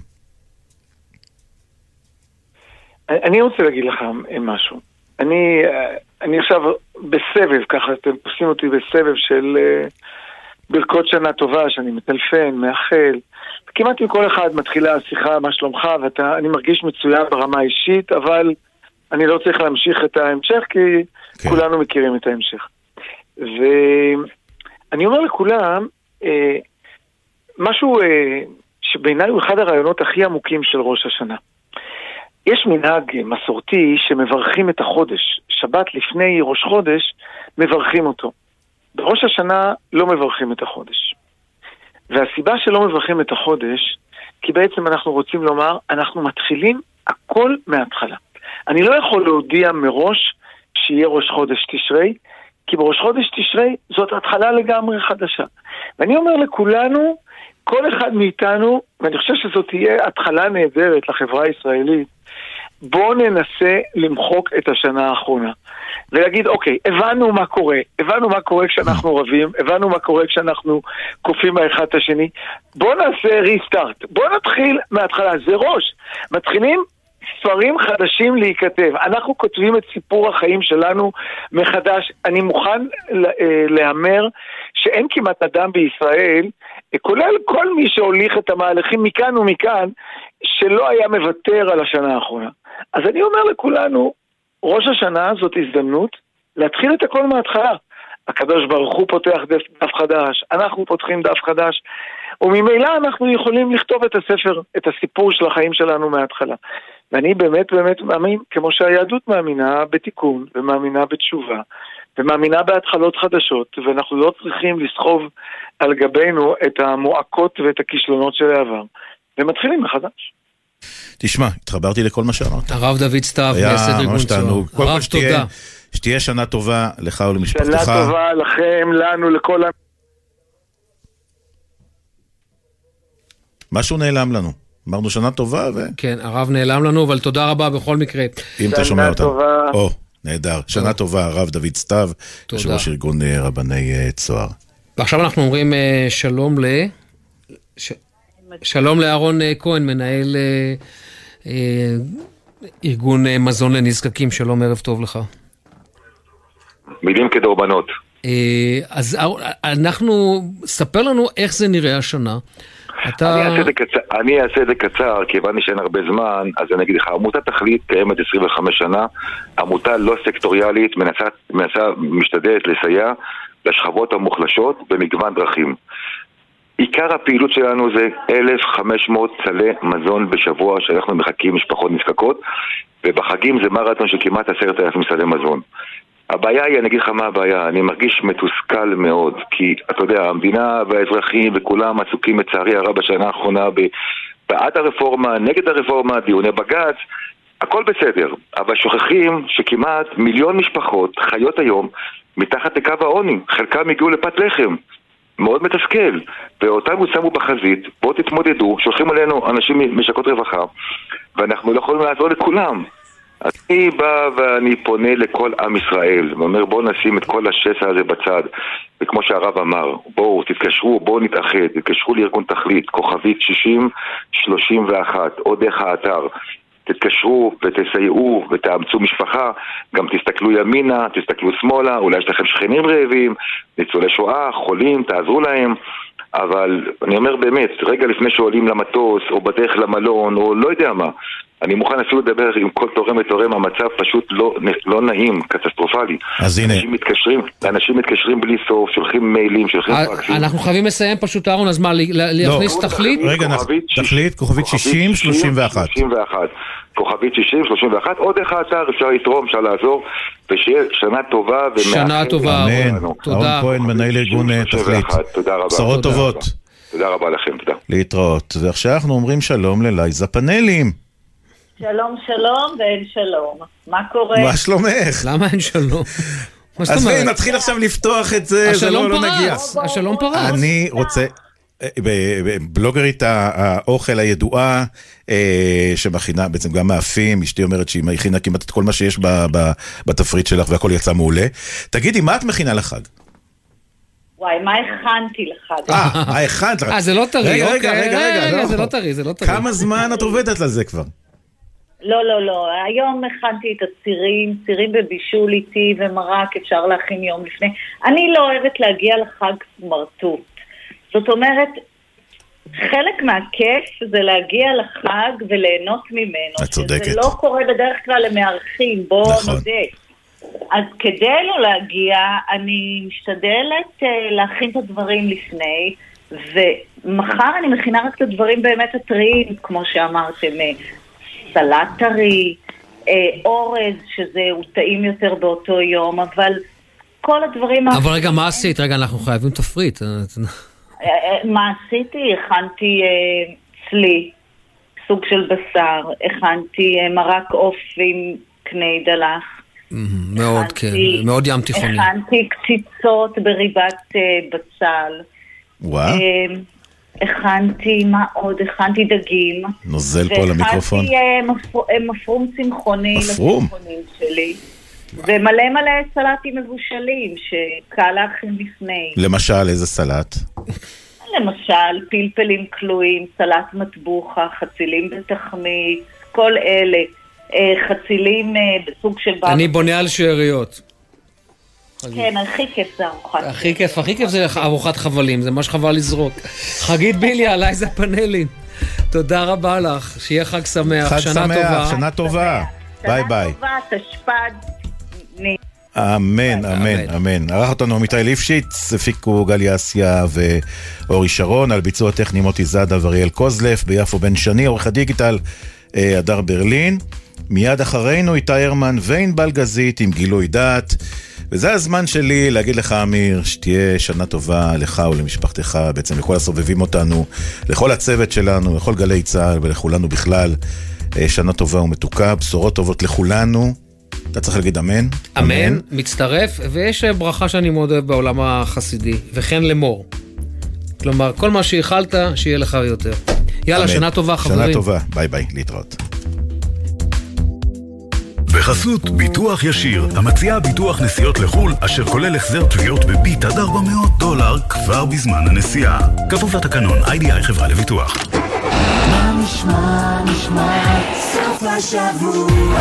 אני רוצה להגיד לך משהו. אני, אה, אני עכשיו בסבב, ככה אתם תופסים אותי בסבב של אה, ברכות שנה טובה, שאני מטלפן, מאחל. כמעט עם כל אחד מתחילה השיחה, מה שלומך, ואני מרגיש מצוין ברמה האישית, אבל אני לא צריך להמשיך את ההמשך, כי כן. כולנו מכירים את ההמשך. ואני אומר לכולם, אה, משהו אה, שבעיניי הוא אחד הרעיונות הכי עמוקים של ראש השנה. יש מנהג מסורתי שמברכים את החודש. שבת לפני ראש חודש, מברכים אותו. בראש השנה לא מברכים את החודש. והסיבה שלא מברכים את החודש, כי בעצם אנחנו רוצים לומר, אנחנו מתחילים הכל מההתחלה. אני לא יכול להודיע מראש שיהיה ראש חודש תשרי, כי בראש חודש תשרי זאת התחלה לגמרי חדשה. ואני אומר לכולנו, כל אחד מאיתנו, ואני חושב שזאת תהיה התחלה נהדרת לחברה הישראלית, בואו ננסה למחוק את השנה האחרונה. ולהגיד, אוקיי, הבנו מה קורה, הבנו מה קורה כשאנחנו רבים, הבנו מה קורה כשאנחנו כופים האחד את השני, בואו נעשה ריסטארט, בואו נתחיל מההתחלה, זה ראש. מתחילים ספרים חדשים להיכתב. אנחנו כותבים את סיפור החיים שלנו מחדש. אני מוכן אה, להמר שאין כמעט אדם בישראל, אה, כולל כל מי שהוליך את המהלכים מכאן ומכאן, שלא היה מוותר על השנה האחרונה. אז אני אומר לכולנו, ראש השנה זאת הזדמנות להתחיל את הכל מההתחלה. הקדוש ברוך הוא פותח דף, חדש, אנחנו פותחים דף חדש, וממילא אנחנו יכולים לכתוב את הספר, את הסיפור של החיים שלנו מההתחלה. ואני באמת באמת מאמין, כמו שהיהדות מאמינה בתיקון, ומאמינה בתשובה, ומאמינה בהתחלות חדשות, ואנחנו לא צריכים לסחוב על גבינו את המועקות ואת הכישלונות של העבר, ומתחילים מחדש. תשמע, התחברתי לכל מה שאמרת. הרב דוד סתיו, היה מייסד ארגון כל הרב, שתהיה- תודה. שתהיה שנה טובה לך ולמשפחתך. שנה טובה לכם, לנו, לכל ה... משהו נעלם לנו. אמרנו שנה טובה, ו... כן, הרב נעלם לנו, אבל תודה רבה בכל מקרה. אם אתה שומע אותנו. טובה. או, נהדר. שנה טובה, הרב דוד סתיו, יושב ראש ארגון אה, רבני אה, צוהר. ועכשיו אנחנו אומרים אה, שלום ל... ש... שלום לאהרון אה, כהן, מנהל אה, אה, ארגון אה, מזון לנזקקים, שלום, ערב טוב לך. מילים כדורבנות. אה, אז אנחנו, ספר לנו איך זה נראה השנה. אתה... אני אעשה את זה קצר, אני אעשה את זה קצר, כי הבנתי שאין הרבה זמן, אז אני אגיד לך, עמותת תכלית קיימת 25 שנה, עמותה לא סקטוריאלית, מנסה, מנסה משתדלת לסייע לשכבות המוחלשות במגוון דרכים. עיקר הפעילות שלנו זה 1,500 סלי מזון בשבוע שאנחנו מחכים משפחות נזקקות, ובחגים זה מרתון של כמעט 10,000 סלי מזון. הבעיה היא, אני אגיד לך מה הבעיה, אני מרגיש מתוסכל מאוד, כי אתה יודע, המדינה והאזרחים וכולם עסוקים לצערי הרב בשנה האחרונה בעד הרפורמה, נגד הרפורמה, דיוני בג"ץ, הכל בסדר, אבל שוכחים שכמעט מיליון משפחות חיות היום מתחת לקו העוני, חלקם הגיעו לפת לחם. מאוד מתסכל, ואותנו שמו בחזית, בואו תתמודדו, שולחים עלינו אנשים ממשקות רווחה, ואנחנו לא יכולים לעזור לכולם. אז אני בא ואני פונה לכל עם ישראל, ואומר בואו נשים את כל השסע הזה בצד, וכמו שהרב אמר, בואו תתקשרו, בואו נתאחד, תתקשרו לארגון תכלית, כוכבית 60-31, או דרך האתר. תתקשרו ותסייעו ותאמצו משפחה, גם תסתכלו ימינה, תסתכלו שמאלה, אולי יש לכם שכנים רעבים, ניצולי שואה, חולים, תעזרו להם, אבל אני אומר באמת, רגע לפני שעולים למטוס, או בדרך למלון, או לא יודע מה, אני מוכן אפילו לדבר עם כל תורם ותורם, המצב פשוט לא, לא נעים, קטסטרופלי. אז הנה. אנשים מתקשרים, אנשים מתקשרים בלי סוף, שולחים מיילים, שולחים אה, פרקסים. אנחנו חייבים לסיים פשוט, אהרון, אז מה, ל- ל- להכניס תכלית? רגע, תכלית, כוכבית 60-31. 61. כוכבית 60, 31, או דרך האתר אפשר לתרום, אפשר לעזור, ושיהיה שנה טובה ומאחרת. שנה טובה, אמן. לנו. אהרון כהן, מנהל ארגון אה, תכלית. 31, תודה רבה. בשורות תודה טובות. תודה רבה לכם, תודה. להתראות. ועכשיו אנחנו אומרים שלום ללייזה פאנלים. שלום שלום ואין שלום. מה קורה? מה שלומך? למה אין שלום? אז? נתחיל עכשיו לפתוח את זה, זה לא לא פרץ, נגיע. השלום פרץ. אני רוצה... אה, בלוגרית האוכל הידועה אה, שמכינה בעצם גם מאפים, אשתי אומרת שהיא מכינה כמעט את כל מה שיש ב- ב- בתפריט שלך והכל יצא מעולה. תגידי, מה את מכינה לחג? וואי, מה הכנתי לך? אה, מה הכנת לך? אה, זה לא טרי, רגע, אוקיי. רגע, רגע, רגע, לא. זה לא טרי, זה לא טרי. כמה זמן את עובדת על זה כבר? לא, לא, לא. היום הכנתי את הצירים, צירים בבישול איתי ומרק אפשר להכין יום לפני. אני לא אוהבת להגיע לחג סמרטוט. זאת אומרת, חלק מהכיף זה להגיע לחג וליהנות ממנו. את צודקת. זה לא קורה בדרך כלל למארחים, בואו נכון. נודה. אז כדי לא להגיע, אני משתדלת אה, להכין את הדברים לפני, ומחר אני מכינה רק את הדברים באמת הטריים, כמו שאמרתם, אה, סלט טרי, אה, אורז, שזה הוא טעים יותר באותו יום, אבל כל הדברים... אבל רגע, מה עשית? רגע, אנחנו חייבים תפריט. מה עשיתי? הכנתי אה, צלי, סוג של בשר, הכנתי אה, מרק עוף עם קני דלח. מאוד, כן, מאוד ים תיכוני. הכנתי קציצות בריבת אה, בצל. וואו, אה, הכנתי, מה עוד? הכנתי דגים. נוזל פה למיקרופון. והכנתי אה, מפר- מפרום צמחוני מפרום? לצמחונים שלי. ומלא מלא סלטים מבושלים שקל להכין לפני. למשל, איזה סלט? למשל, פלפלים כלואים, סלט מטבוחה, חצילים בתחמית, כל אלה. אה, חצילים אה, בסוג של... בר- אני בונה על שאריות. כן, הכי כיף זה ארוחת. הכי כיף, הכי כיף זה ארוחת חבלים, זה מה שחבל לזרוק. חגית ביליה, עליי זה פאנלים. תודה רבה לך, שיהיה חג שמח, חג שנה שמח, טובה. שנה טובה. ביי ביי. טובה, תשפ"ד. נ- אמן, אמן, אמן. ערך אותנו עמיתי ליפשיץ, הפיקו גלי אסיה ואורי שרון, על ביצוע טכני מוטי זאדה ואריאל קוזלף, ביפו בן שני, עורך הדיגיטל אה, הדר ברלין. מיד אחרינו איתי הרמן וענבל גזית עם גילוי דעת. וזה הזמן שלי להגיד לך, אמיר, שתהיה שנה טובה לך ולמשפחתך, בעצם לכל הסובבים אותנו, לכל הצוות שלנו, לכל גלי צה"ל ולכולנו בכלל. אה, שנה טובה ומתוקה, בשורות טובות לכולנו. אתה צריך להגיד אמן. אמן, מצטרף, ויש ברכה שאני מאוד אוהב בעולם החסידי, וכן לאמור. כלומר, כל מה שאיחלת, שיהיה לך יותר. יאללה, אמן. שנה טובה, חברים. שנה טובה, ביי ביי, להתראות. בחסות ביטוח ישיר, המציעה ביטוח נסיעות לחו"ל, אשר כולל החזר תביעות בביט עד 400 דולר כבר בזמן הנסיעה. כפוף לתקנון, איי-די-איי חברה לביטוח. מה נשמע, נשמע, סוף השבוע,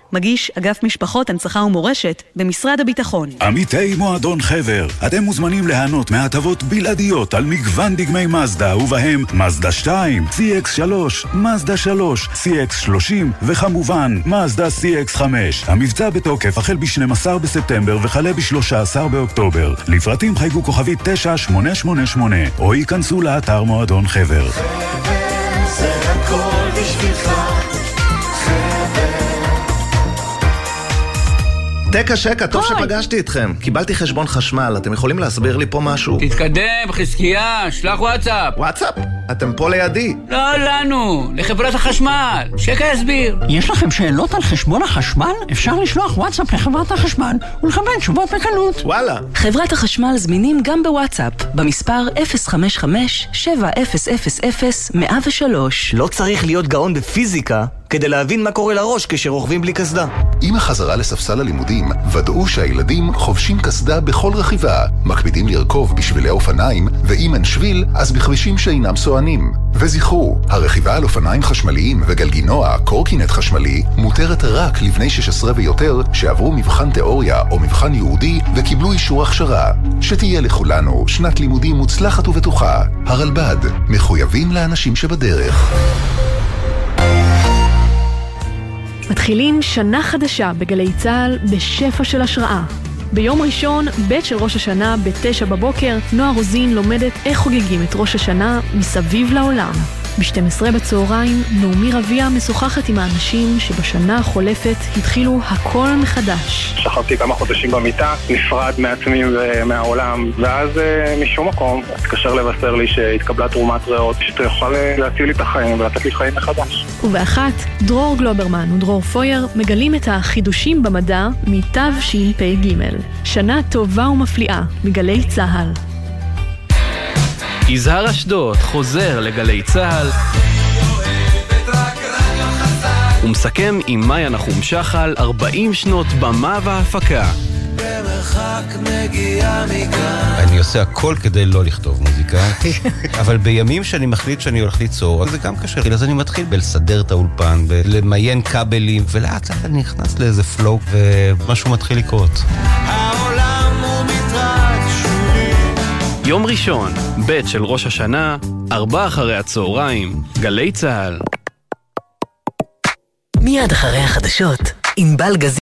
מגיש אגף משפחות, הנצחה ומורשת במשרד הביטחון. עמיתי מועדון חבר, אתם מוזמנים ליהנות מהטבות בלעדיות על מגוון דגמי מזדה, ובהם מזדה 2, CX3, מזדה 3, CX30 וכמובן מזדה CX5. המבצע בתוקף החל ב-12 בספטמבר וכלה ב-13 באוקטובר. לפרטים חייגו כוכבית 9888 או ייכנסו לאתר מועדון חבר. זה הכל בשבילך. תקה שקה, טוב שפגשתי אתכם. קיבלתי חשבון חשמל, אתם יכולים להסביר לי פה משהו? תתקדם, חזקיה, שלח וואטסאפ. וואטסאפ? אתם פה לידי. לא לנו, לחברת החשמל. שקע יסביר. יש לכם שאלות על חשבון החשמל? אפשר לשלוח וואטסאפ לחברת החשמל ולקבל תשובות בקלות. וואלה. חברת החשמל זמינים גם בוואטסאפ, במספר 055-7000-103. לא צריך להיות גאון בפיזיקה כדי להבין מה קורה לראש כשרוכבים בלי קסדה. עם החזרה לספסל הלימודים, ודאו שהילדים חובשים קסדה בכל רכיבה, מקפידים לרכוב בשבילי אופניים, ואם אין שביל, אז בכבישים שאינם סוענים. וזכרו, הרכיבה על אופניים חשמליים וגלגינוע, קורקינט חשמלי, מותרת רק לבני 16 ויותר שעברו מבחן תיאוריה או מבחן ייעודי וקיבלו אישור הכשרה. שתהיה לכולנו שנת לימודים מוצלחת ובטוחה. הרלב"ד, מחויבים לאנשים שבדרך. מתחילים שנה חדשה בגלי צה"ל בשפע של השראה. ביום ראשון, ב' של ראש השנה, בתשע בבוקר, נועה רוזין לומדת איך חוגגים את ראש השנה מסביב לעולם. ב-12 בצהריים, נעמי רביע משוחחת עם האנשים שבשנה החולפת התחילו הכל מחדש. שכבתי כמה חודשים במיטה, נפרד מעצמי ומהעולם, ואז אה, משום מקום התקשר לבשר לי שהתקבלה תרומת ריאות, שאתה יכול אה, להציל לי את החיים ולתת לי חיים מחדש. ובאחת, דרור גלוברמן ודרור פויר מגלים את החידושים במדע מתשפ"ג. שנה טובה ומפליאה מגלי צה"ל. יזהר אשדוד חוזר לגלי צה"ל ומסכם עם מאיה נחום שחל 40 שנות במה והפקה. במרחק נגיעה מכאן אני עושה הכל כדי לא לכתוב מוזיקה, [laughs] אבל בימים שאני מחליט שאני הולך ליצור, זה גם קשה. אז אני מתחיל בלסדר את האולפן, בלמיין כבלים, ולאט לאט אני נכנס לאיזה פלואו, ומשהו מתחיל לקרות. העולם יום ראשון, ב' של ראש השנה, ארבע אחרי הצהריים, גלי צה"ל. מיד אחרי החדשות, ענבל גזית